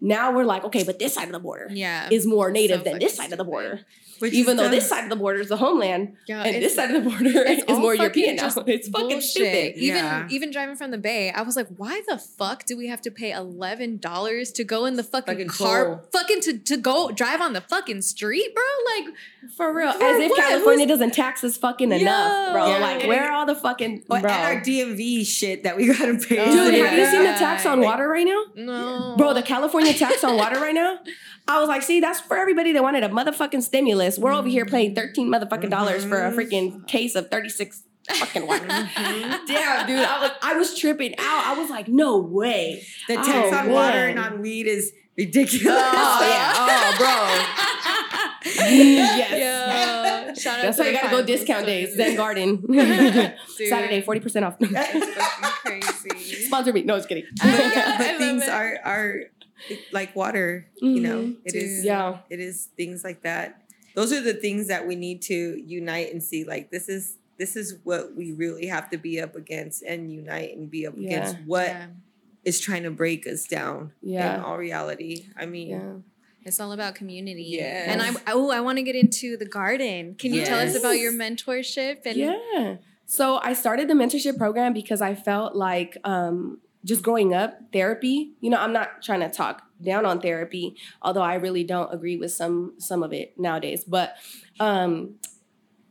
now we're like, okay, but this side of the border yeah. is more native So than this fucking side of the border. Which Even though dumb. this side of the border is the homeland, Yeah, and this side of the border is more European now. (laughs) It's fucking bullshit. stupid. Even Yeah. even driving from the Bay, I was like, why the fuck do we have to pay eleven dollars to go in the fucking, Fucking car, toll. fucking to, to go drive on the fucking street, bro? Like, For real. For As if what? California doesn't tax us fucking enough, bro. Yo. Like, where are all the fucking. Well, bro. and our DMV shit that we gotta pay. Oh, Dude, yeah. have you seen the tax on water right now? no, Bro, the California tax on water right now? (laughs) I was like, see, that's for everybody that wanted a motherfucking stimulus. We're over here paying 13 motherfucking dollars for a Mhm. freaking case of 36 fucking water. Mhm. (laughs) Damn, dude. I was I was tripping out. I was like, no way. The tax Oh, on water and on weed is ridiculous. Oh, yeah. (laughs) Oh, yes. Yo, shout out That's to why you gotta go discount Store. days. Zen Garden. (laughs) Saturday, 40% off. That's fucking crazy. Sponsor me. No, just kidding. I but, (laughs) I but love things it. are are like water. You know, Mhm. it is. Dude. Yeah. It is things like that. Those are the things that we need to unite and see. Like this is this is what we really have to be up against and unite and be up Yeah. against what is Yeah. trying to break us down in Yeah. all reality. I mean, Yeah. It's all about community. Yes. And I oh, I want to get into the garden. Can you tell us about your mentorship and yeah. So I started the mentorship program because I felt like um, just growing up, therapy. You know, I'm not trying to talk down on therapy, although I really don't agree with some some of it nowadays. But um,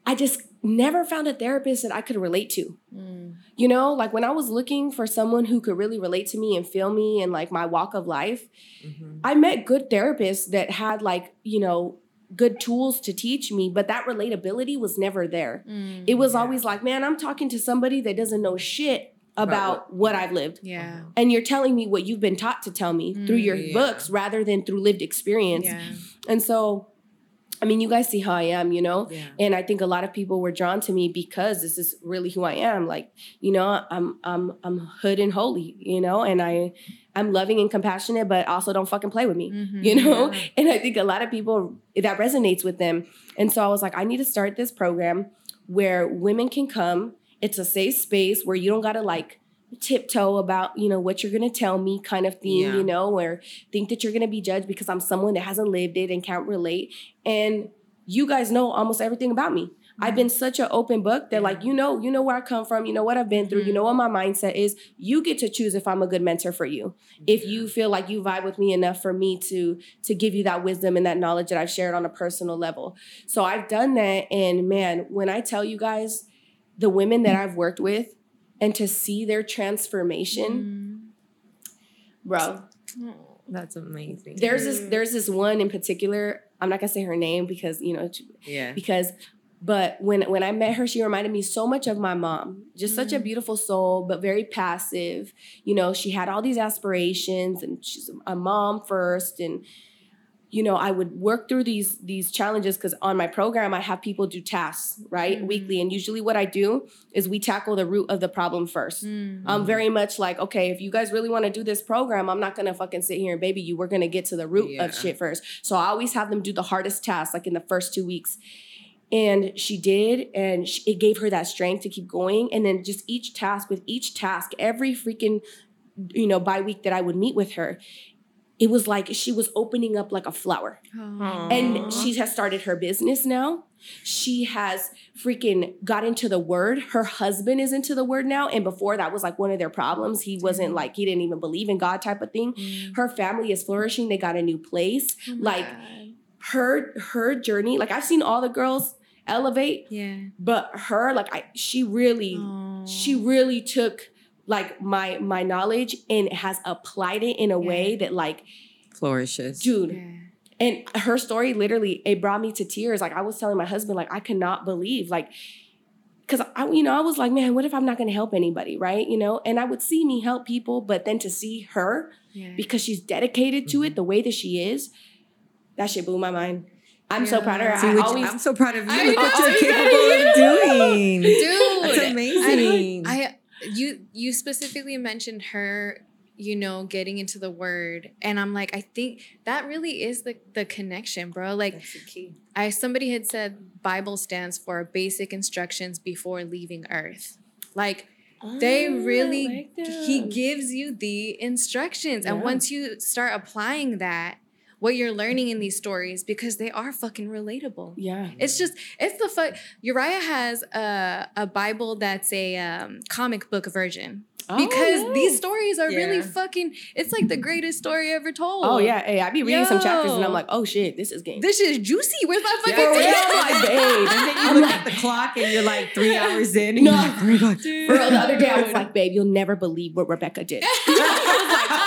I just never found a therapist that I could relate to. Mm. You know, like when I was looking for someone who could really relate to me and feel me and like my walk of life, mhm. I met good therapists that had like, you know, good tools to teach me, but that relatability was never there. Mm. It was Yeah. always like, man, I'm talking to somebody that doesn't know shit about what I've lived. yeah. And you're telling me what you've been taught to tell me through your Mm, yeah. books rather than through lived experience. Yeah. And so, I mean, you guys see how I am, you know? Yeah. And I think a lot of people were drawn to me because this is really who I am. Like, you know, I'm I'm I'm hood and holy, you know, and I I'm loving and compassionate, but also don't fucking play with me. Mhm. You know? Yeah. (laughs) And I think a lot of people that resonates with them. And so I was like, I need to start this program where women can come. It's a safe space where you don't gotta like tiptoe about, you know, what you're gonna tell me kind of thing, Yeah. you know, or think that you're gonna be judged because I'm someone that hasn't lived it and can't relate. And you guys know almost everything about me. I've mm-hmm. been such an open book that, like, you know, you know where I come from, you know what I've been through, you mm-hmm. know what my mindset is. You get to choose if I'm a good mentor for you. If you feel like you vibe with me enough for me to to give you that wisdom and that knowledge that I've shared on a personal level. So I've done that, and man, when I tell you guys, the women that mm-hmm. I've worked with, and to see their transformation, bro, Mm. That's amazing. there's this there's this one in particular. I'm not gonna say her name because you know yeah. because but when when I met her, she reminded me so much of my mom. Just such a Mm. beautiful soul, but very passive. You know, she had all these aspirations, and she's a mom first. And you know, I would work through these these challenges because on my program I have people do tasks right Mhm. weekly, and usually what I do is we tackle the root of the problem first. Mm. I'm very much like, okay, if you guys really want to do this program, I'm not gonna fucking sit here and baby you. We're gonna get to the root Yeah. of shit first. So I always have them do the hardest task, like in the first two weeks. And she did, and sh it gave her that strength to keep going. And then just each task, with each task, every freaking, you know, by week that I would meet with her, it was like she was opening up like a flower. Oh. And she has started her business now. She has freaking got into the word. Her husband is into the word now. And before that was like one of their problems. He wasn't like, he didn't even believe in God type of thing. Mm. Her family is flourishing. They got a new place. Oh like, Her her journey, like I've seen all the girls elevate, yeah. but her, like I she really, she Oh. really took like my my knowledge and has applied it in a way that like, Flourishes. dude, Yeah. and her story literally it brought me to tears like i was telling my husband like i cannot believe like because i you know i was like man what if i'm not going to help anybody right you know and i would see me help people but then to see her Yeah. because she's dedicated to it mm-hmm. the way that she is that shit blew my mind i'm so proud of her See, i which always I'm so proud of you. I Look know, what you're capable of doing. (laughs) Dude, That's amazing. I you you specifically mentioned her, you know, getting into the word, and I'm like, I think that really is the the connection, bro. Like, That's the key. I somebody had said Bible stands for basic instructions before leaving Earth. Like they Oh, I really like he gives you the instructions, and once you start applying that, what you're learning in these stories, because they are fucking relatable. yeah It's just it's the fuck. Uriah has a a Bible that's a um, comic book version because Oh, these stories are really fucking. It's like the greatest story ever told. oh yeah hey i be reading some chapters and i'm like oh shit this is game this is juicy. Where's my fucking tail? like, babe. And then you I'm (laughs) look like- at the clock and you're like three hours in. And No. you're like, oh my God. Dude. Girl, the other day I was like, babe, you'll never believe what Rebecca did. (laughs)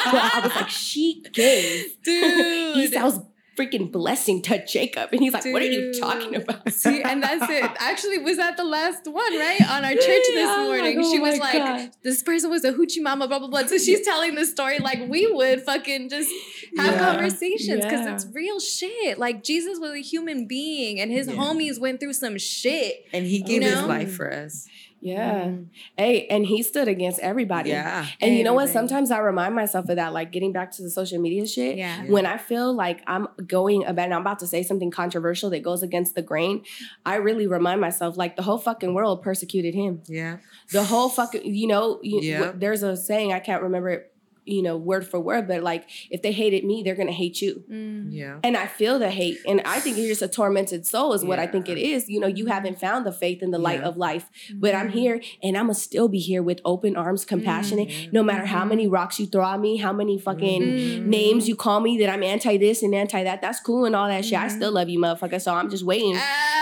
I was like, she gave. dude. He sounds freaking blessing to Jacob. And he's like, what are you talking about? See, and that's it. Actually, was that the last one, right? On our church this Yeah, morning. like, oh she was my like, God. this person was a hoochie mama, blah, blah, blah. So she's telling the story like we would fucking just have Yeah. conversations because Yeah. it's real shit. Like Jesus was a human being and his Yeah. homies went through some shit. And he gave his know? life for us. Yeah. Mhm. Hey, and he stood against everybody. Yeah. And you know what? Sometimes I remind myself of that, like getting back to the social media shit. Yeah. When I feel like I'm going about and I'm about to say something controversial that goes against the grain, I really remind myself like the whole fucking world persecuted him. Yeah. The whole fucking, you know, you, Yeah. there's a saying, I can't remember it, you know, word for word, but like if they hated me, they're going to hate you. Mm. Yeah. And I feel the hate. And I think you're just a tormented soul, is what I think it is. You know, you haven't found the faith in the light Yeah. of life. But I'm Mhm. here and I'm going to still be here with open arms, compassionate, Mhm. no matter how Mhm. many rocks you throw at me, how many fucking Mhm. names you call me that I'm anti this and anti that. That's cool and all that shit. I still love you, motherfucker. So I'm just waiting.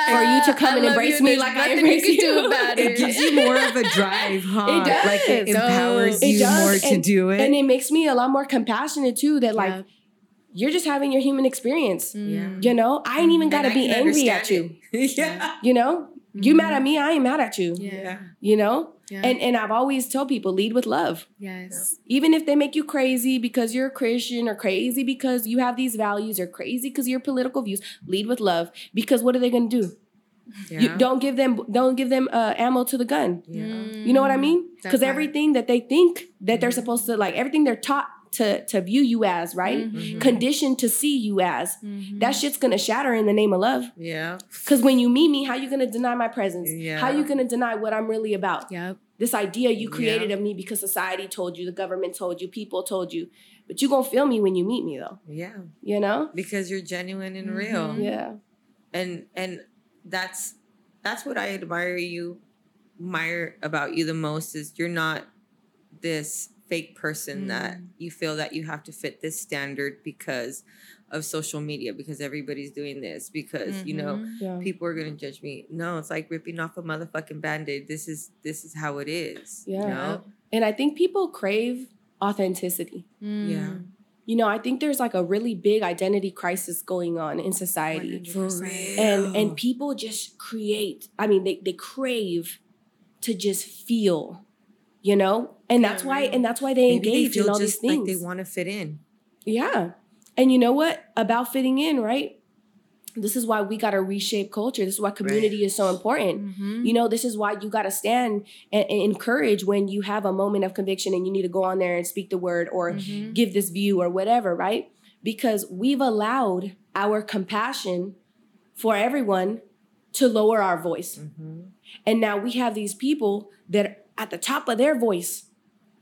for you to come I and embrace you, me there's like I nothing embrace you. can you. do about It it. gives you more of a drive, (laughs) huh? It Like it empowers It you does. more to do it. And it makes me a lot more compassionate too that like Yep. you're just having your human experience. Mm. You know, I ain't even gotta be angry at you. (laughs) yeah. You know, you mad at me, I ain't mad at you. Yeah. You know? Yeah. And and I've always told people lead with love. yes. Even if they make you crazy because you're a Christian or crazy because you have these values or crazy because your political views, lead with love. Because what are they gonna do? Yeah. You don't give them don't give them uh, ammo to the gun. yeah. You know what I Mm. mean? Because everything that they think that they're Mhm. supposed to like, everything they're taught to to view you as, right? Mhm. Conditioned to see you as. Mhm. That shit's gonna shatter in the name of love. Yeah. Because when you meet me, how you gonna deny my presence? Yeah. How you gonna deny what I'm really about? Yep. This idea you Yeah. created of me because society told you, the government told you, people told you. But you gonna feel me when you meet me though. Yeah. You know? Because you're genuine and real. Mhm. Yeah. And and that's that's what I admire you admire about you the most is you're not this fake person that Mm. you feel that you have to fit this standard because of social media because everybody's doing this because you know Mhm. Yeah. people are gonna judge me. No, it's like ripping off a motherfucking band-aid. This is this is how it is. Yeah. You know? And I think people crave authenticity. Mm. Yeah. You know, I think there's like a really big identity crisis going on in society. and and people just create i mean they, they crave to just feel you know? And that's Yeah, why and that's why they Maybe engage they in all these just like things they want to fit in. yeah. And you know what? About fitting in right this is why we got to reshape culture this is why community is so important Mhm. you know this is why you got to stand and, and encourage when you have a moment of conviction and you need to go on there and speak the word or Mhm. give this view or whatever, right? Because we've allowed our compassion for everyone to lower our voice. Mm-hmm. And now we have these people that at the top of their voice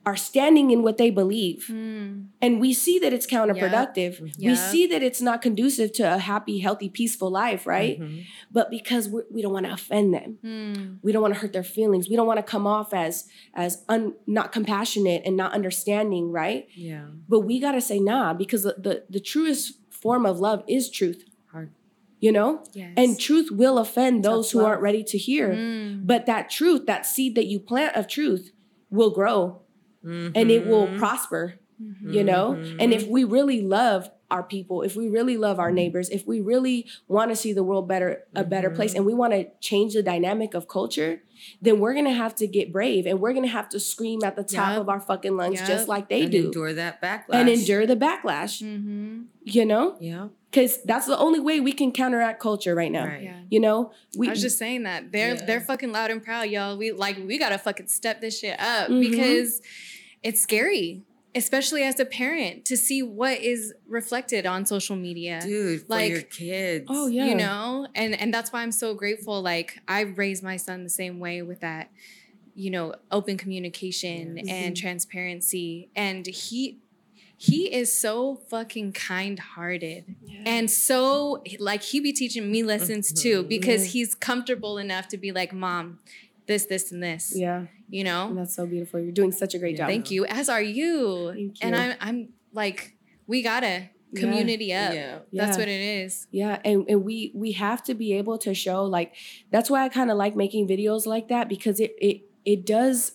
are standing in what they believe. Mm. And we see that it's counterproductive. We Yep. see that it's not conducive to a happy, healthy, peaceful life, right? Mm-hmm. But because we're, we don't want to offend them, Mm. we don't want to hurt their feelings. We don't want to come off as as un, not compassionate and not understanding, right? Yeah. But we got to say nah because the, the the truest form of love is truth, you know? Yes. And truth will offend Tough those who aren't ready to hear. Mm. But that truth, that seed that you plant of truth will grow and it will Mhm. prosper, Mhm. you know? And Mhm. if we really love our people, if we really love our neighbors, if we really want to see the world better, a better place, Mhm. and we want to change the dynamic of culture, then we're gonna have to get brave and we're gonna have to scream at the top Yep. of our fucking lungs, Yep. just like they and do, endure that backlash. and endure the backlash. Mhm. You know, Yeah. because that's the only way we can counteract culture right now. Right. Yeah. You know, we I was just saying that they're Yeah. they're fucking loud and proud, y'all. We like we gotta fucking step this shit up Mhm. because it's scary, especially as a parent, to see what is reflected on social media. Dude, for Like- your kids. Oh, yeah. You know, and and that's why I'm so grateful. Like I raised my son the same way with that, you know, open communication Yes. and Mhm. transparency, and he he is so fucking kind-hearted and so like he be teaching me lessons too Mhm. because he's comfortable enough to be like mom this this and this yeah, you know that's so beautiful. You're doing such a great Yeah. job. thank you as are you Thank and i'm i'm like we gotta Yeah. community up Yeah. that's Yeah. what it is Yeah, and, and we we have to be able to show like that's why I kind of like making videos like that because it it it does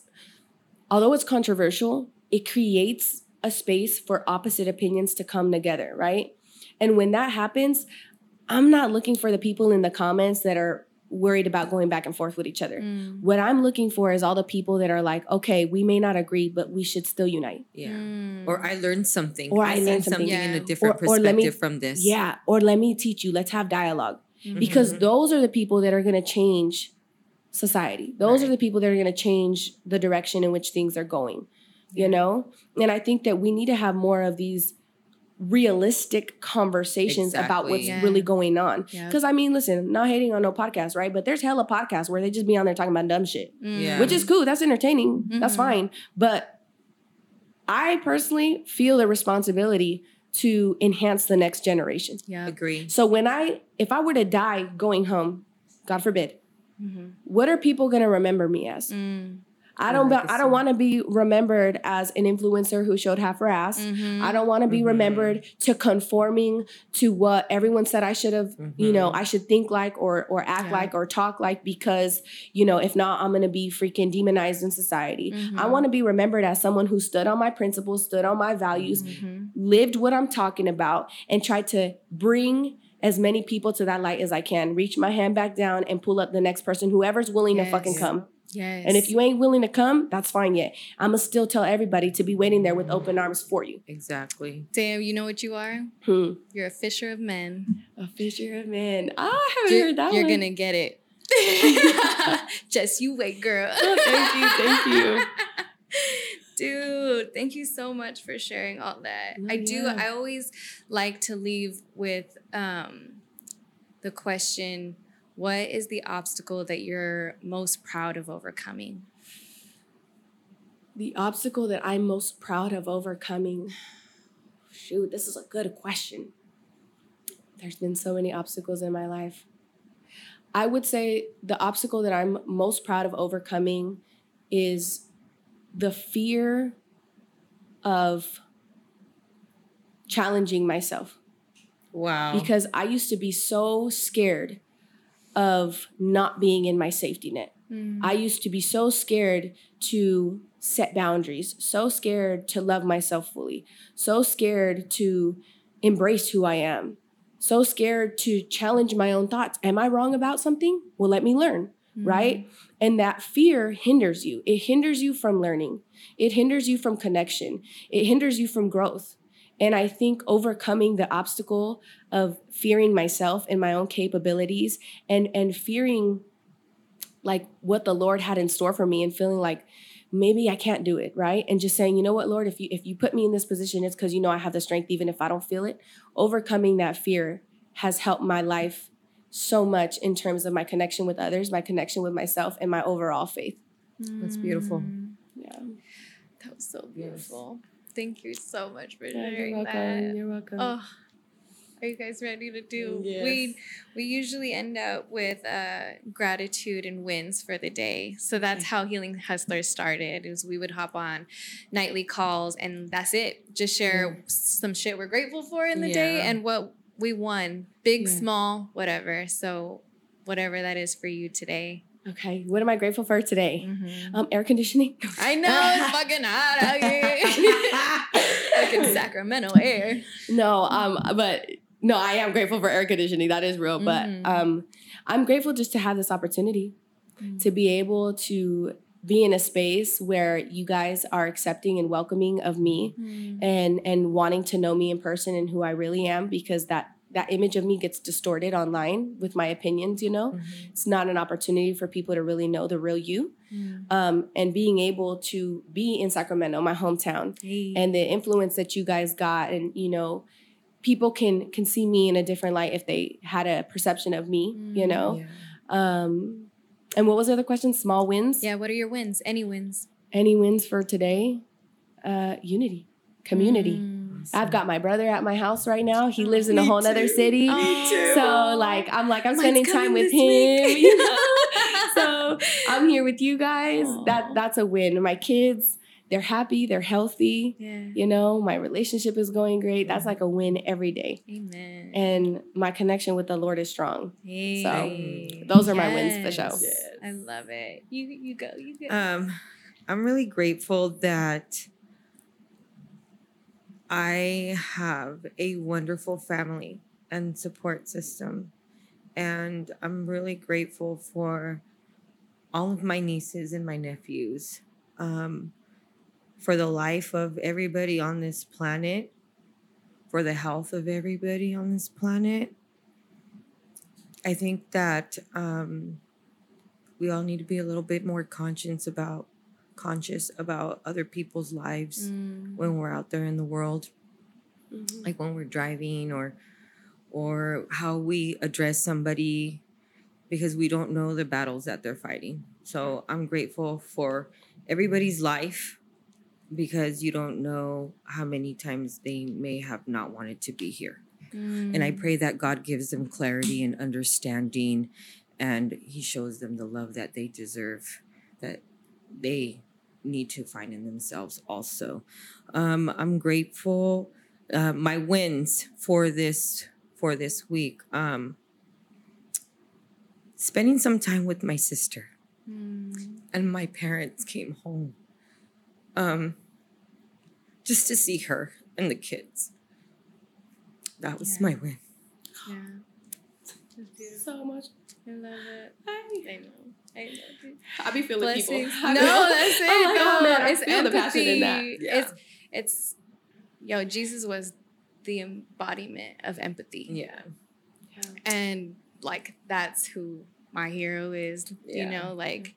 although it's controversial, it creates a space for opposite opinions to come together, right? And when that happens, I'm not looking for the people in the comments that are worried about going back and forth with each other. Mm. What I'm looking for is all the people that are like, okay, we may not agree, but we should still unite. Yeah. Mm. Or I learned something. Or I seen learned something. in Yeah. a different Or- or let perspective me- from this. Yeah. Or let me teach you. Let's have dialogue. Mhm. Because Mhm. those are the people that are going to change society. Those are the people that are going to change the direction in which things are going, you know? And I think that we need to have more of these realistic conversations about what's Yeah. really going on. Yep. Because I mean, listen, not hating on no podcast, right? But there's hella podcasts where they just be on there talking about dumb shit, Mm. Yeah. which is cool. That's entertaining. That's Mhm. fine. But I personally feel the responsibility to enhance the next generation. Yeah. Agree. So when I, if I were to die going home, God forbid, Mhm. what are people going to remember me as? Mm. I don't. I legacy. don't want to be remembered as an influencer who showed half her ass. Mhm. I don't want to be Mhm. remembered to conforming to what everyone said I should have, you know, Mhm. I should think like or or act Yeah. like or talk like because, you know, if not, I'm gonna be freaking demonized in society. I Mhm. want to be remembered as someone who stood on my principles, stood on my values, Mhm. lived what I'm talking about, and tried to bring as many people to that light as I can. Reach my hand back down and pull up the next person, whoever's willing to fucking Yes. come. Yes. And if you ain't willing to come, that's fine yet. I'ma still tell everybody to be waiting there with open arms for you. Exactly. Damn, you know what you are? Hmm. You're a fisher of men. A fisher of men. Ah, I haven't You're, heard that one. you're one. gonna get it. (laughs) (laughs) Just you wait, girl. Oh, thank you, thank you. (laughs) Dude, thank you so much for sharing all that. No, I do yeah. I always like to leave with um the question, what is the obstacle that you're most proud of overcoming? The obstacle that I'm most proud of overcoming. Shoot, this is a good question. There's been so many obstacles in my life. I would say the obstacle that I'm most proud of overcoming is the fear of challenging myself. Wow. because I used to be so scared of not being in my safety net. Mm. I used to be so scared to set boundaries, so scared to love myself fully, so scared to embrace who I am, so scared to challenge my own thoughts. Am I wrong about something? Well, let me learn, mm. right? And that fear hinders you. It hinders you from learning, it hinders you from connection, it hinders you from growth. And I think overcoming the obstacle of fearing myself and my own capabilities and and fearing like what the Lord had in store for me and feeling like maybe I can't do it, right? And just saying, you know what, Lord, if you if you put me in this position, it's because you know I have the strength even if I don't feel it. Overcoming that fear has helped my life so much in terms of my connection with others, my connection with myself, and my overall faith. That's beautiful. Yeah. That was so Yes. Thank you so much for Yeah, sharing you're that. welcome. You're welcome. Oh, are you guys ready to do? Yes. We we usually end up with uh, gratitude and wins for the day. So that's how Healing Hustlers started. Is we would hop on nightly calls and that's it. Just share some shit we're grateful for in the day and what we won, big, Yeah. small, whatever. So whatever that is for you today. Okay. What am I grateful for today? Mhm. Um, air conditioning. (laughs) I know it's fucking hot out here. (laughs) fucking Sacramento air. no, um, but no, I am grateful for air conditioning. That is real. But Mhm. um, I'm grateful just to have this opportunity to be able to be in a space where you guys are accepting and welcoming of me and and wanting to know me in person and who I really am because that that image of me gets distorted online with my opinions, you know. It's not an opportunity for people to really know the real you. Um, and being able to be in Sacramento, my hometown, and the influence that you guys got and you know people can can see me in a different light if they had a perception of me you Mm, know Yeah. um and what was the other question small wins Yeah, what are your wins? Any wins? any wins for today uh unity community Mm. I've got my brother at my house right now he lives in a Me whole nother too. city Me too. so like i'm like i'm Mine's spending time with him (laughs) you know so i'm here with you guys that that's a win my kids they're happy they're healthy Yeah. you know my relationship is going great that's like a win every day Amen. and my connection with the lord is strong Hey. those are my wins for sure. Yes. I love it. You you go. You go. Um, I'm really grateful that I have a wonderful family and support system. and I'm really grateful for all of my nieces and my nephews, um, for the life of everybody on this planet, for the health of everybody on this planet. I think that um, we all need to be a little bit more conscious about conscious about other people's lives Mm. when we're out there in the world Mhm. like when we're driving or or how we address somebody because we don't know the battles that they're fighting. So I'm grateful for everybody's life because you don't know how many times they may have not wanted to be here. And Mm. I pray that God gives them clarity and understanding and he shows them the love that they deserve that they need to find in themselves also. Um, I'm grateful uh, my wins for this for this week. Um, spending some time with my sister Mm. and my parents came home um, just to see her and the kids. That was Yeah. my win. Yeah. So much. I love it. I, I know. I. I be feeling people. I No, that's it. I'm like, no, oh, man, I it's feel empathy. the passion in that. Yeah. It's it's yo, Jesus was the embodiment of empathy. Yeah. And like that's who my hero is. You know, like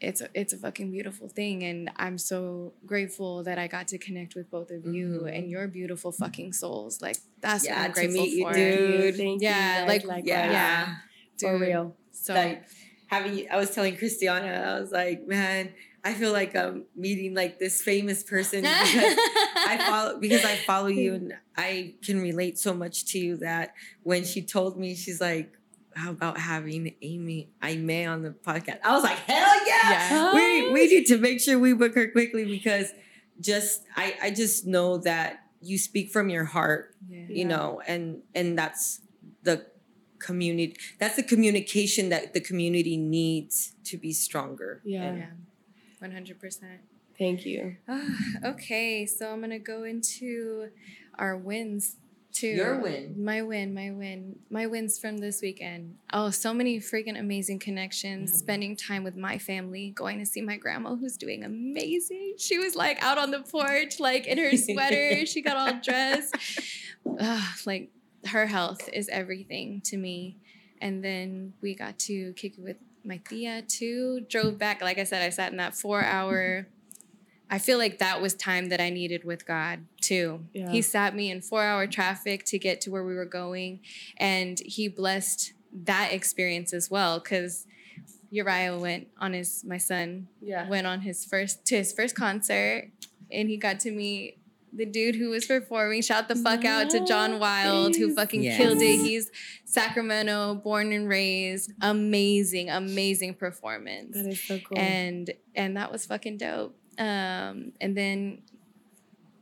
it's a, it's a fucking beautiful thing and I'm so grateful that I got to connect with both of you Mhm. and your beautiful fucking souls. Like that's Yeah, what I'm to meet you, for. dude. Thank Yeah, you. like- like Yeah. Yeah. for real. So like having I was telling Christiana, I was like, man, I feel like I'm meeting like this famous person (laughs) because I follow because I follow you and I can relate so much to you that when she told me, she's like, how about having Ayme Ayme on the podcast? I was like, hell yeah. Yeah. We we need to make sure we book her quickly because just I I just know that you speak from your heart yeah. you know and and that's the community that's the communication that the community needs to be stronger Yeah. Yeah. One hundred percent. Thank you. Ah, okay, so I'm gonna go into our wins too. Your win. My win, my win, my wins from this weekend. Oh, so many freaking amazing connections. Yeah. Spending time with my family, going to see my grandma who's doing amazing. She was like out on the porch, like in her (laughs) sweater. she got all dressed. Ugh, like her health is everything to me. And then we got to kick it with my tia too. Drove back. Like I said, I sat in that four hour. I feel like that was time that I needed with God too. Yeah. He sat me in four hour traffic to get to where we were going. And he blessed that experience as well. Cause Uriah went on his my son Yeah. went on his first to his first concert and he got to meet the dude who was performing. Shout the fuck out to John Wild who fucking Yes. killed it. He's Sacramento, born and raised. Amazing, amazing performance. That is so cool. And and that was fucking dope. Um and then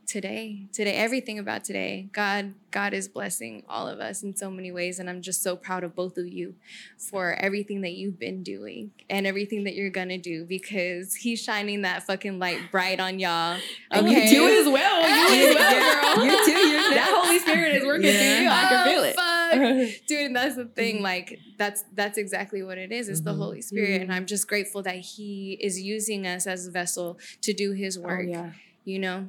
today, today everything about today. God God is blessing all of us in so many ways and I'm just so proud of both of you for everything that you've been doing and everything that you're gonna do because he's shining that fucking light bright on y'all. (laughs) And Okay. you do as well. You as well, girl. you too, you're (laughs) that. Holy Spirit is working Yeah. through you. I can feel Oh, it. (laughs) Dude, and that's the Mm-hmm. thing. Like that's that's exactly what it is. It's the Mhm. Holy Spirit, and Mhm. I'm just grateful that He is using us as a vessel to do His Oh work. yeah. You know,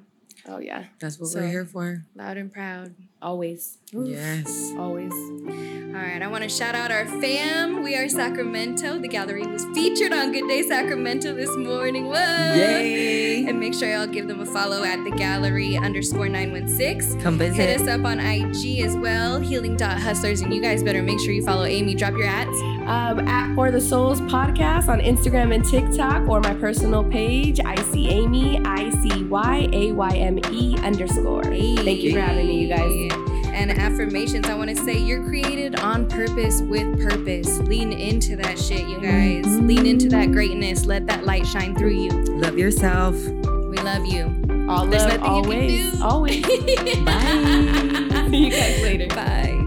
Oh yeah. that's what So- we're here for loud and proud. Always. yes Always. All right, I want to shout out our fam. We are Sacramento. The gallery was featured on Good Day Sacramento this morning. What? yay And make sure y'all give them a follow at the gallery underscore 916. come visit. Hit us up on IG as well, Healing Hustlers, And you guys better make sure you follow Ayme. Drop your ads. Um, at For the Souls podcast on Instagram and TikTok or my personal page, I see Ayme, I C Y A Y M E underscore. Thank you for having me, you guys. And affirmations, I want to say you're created on purpose with purpose. Lean into that shit, you guys. Lean into that greatness. Let that light shine through you. love yourself We love you. All There's love, nothing you can always. do. Always. (laughs) Bye. (laughs) See you guys later. Bye.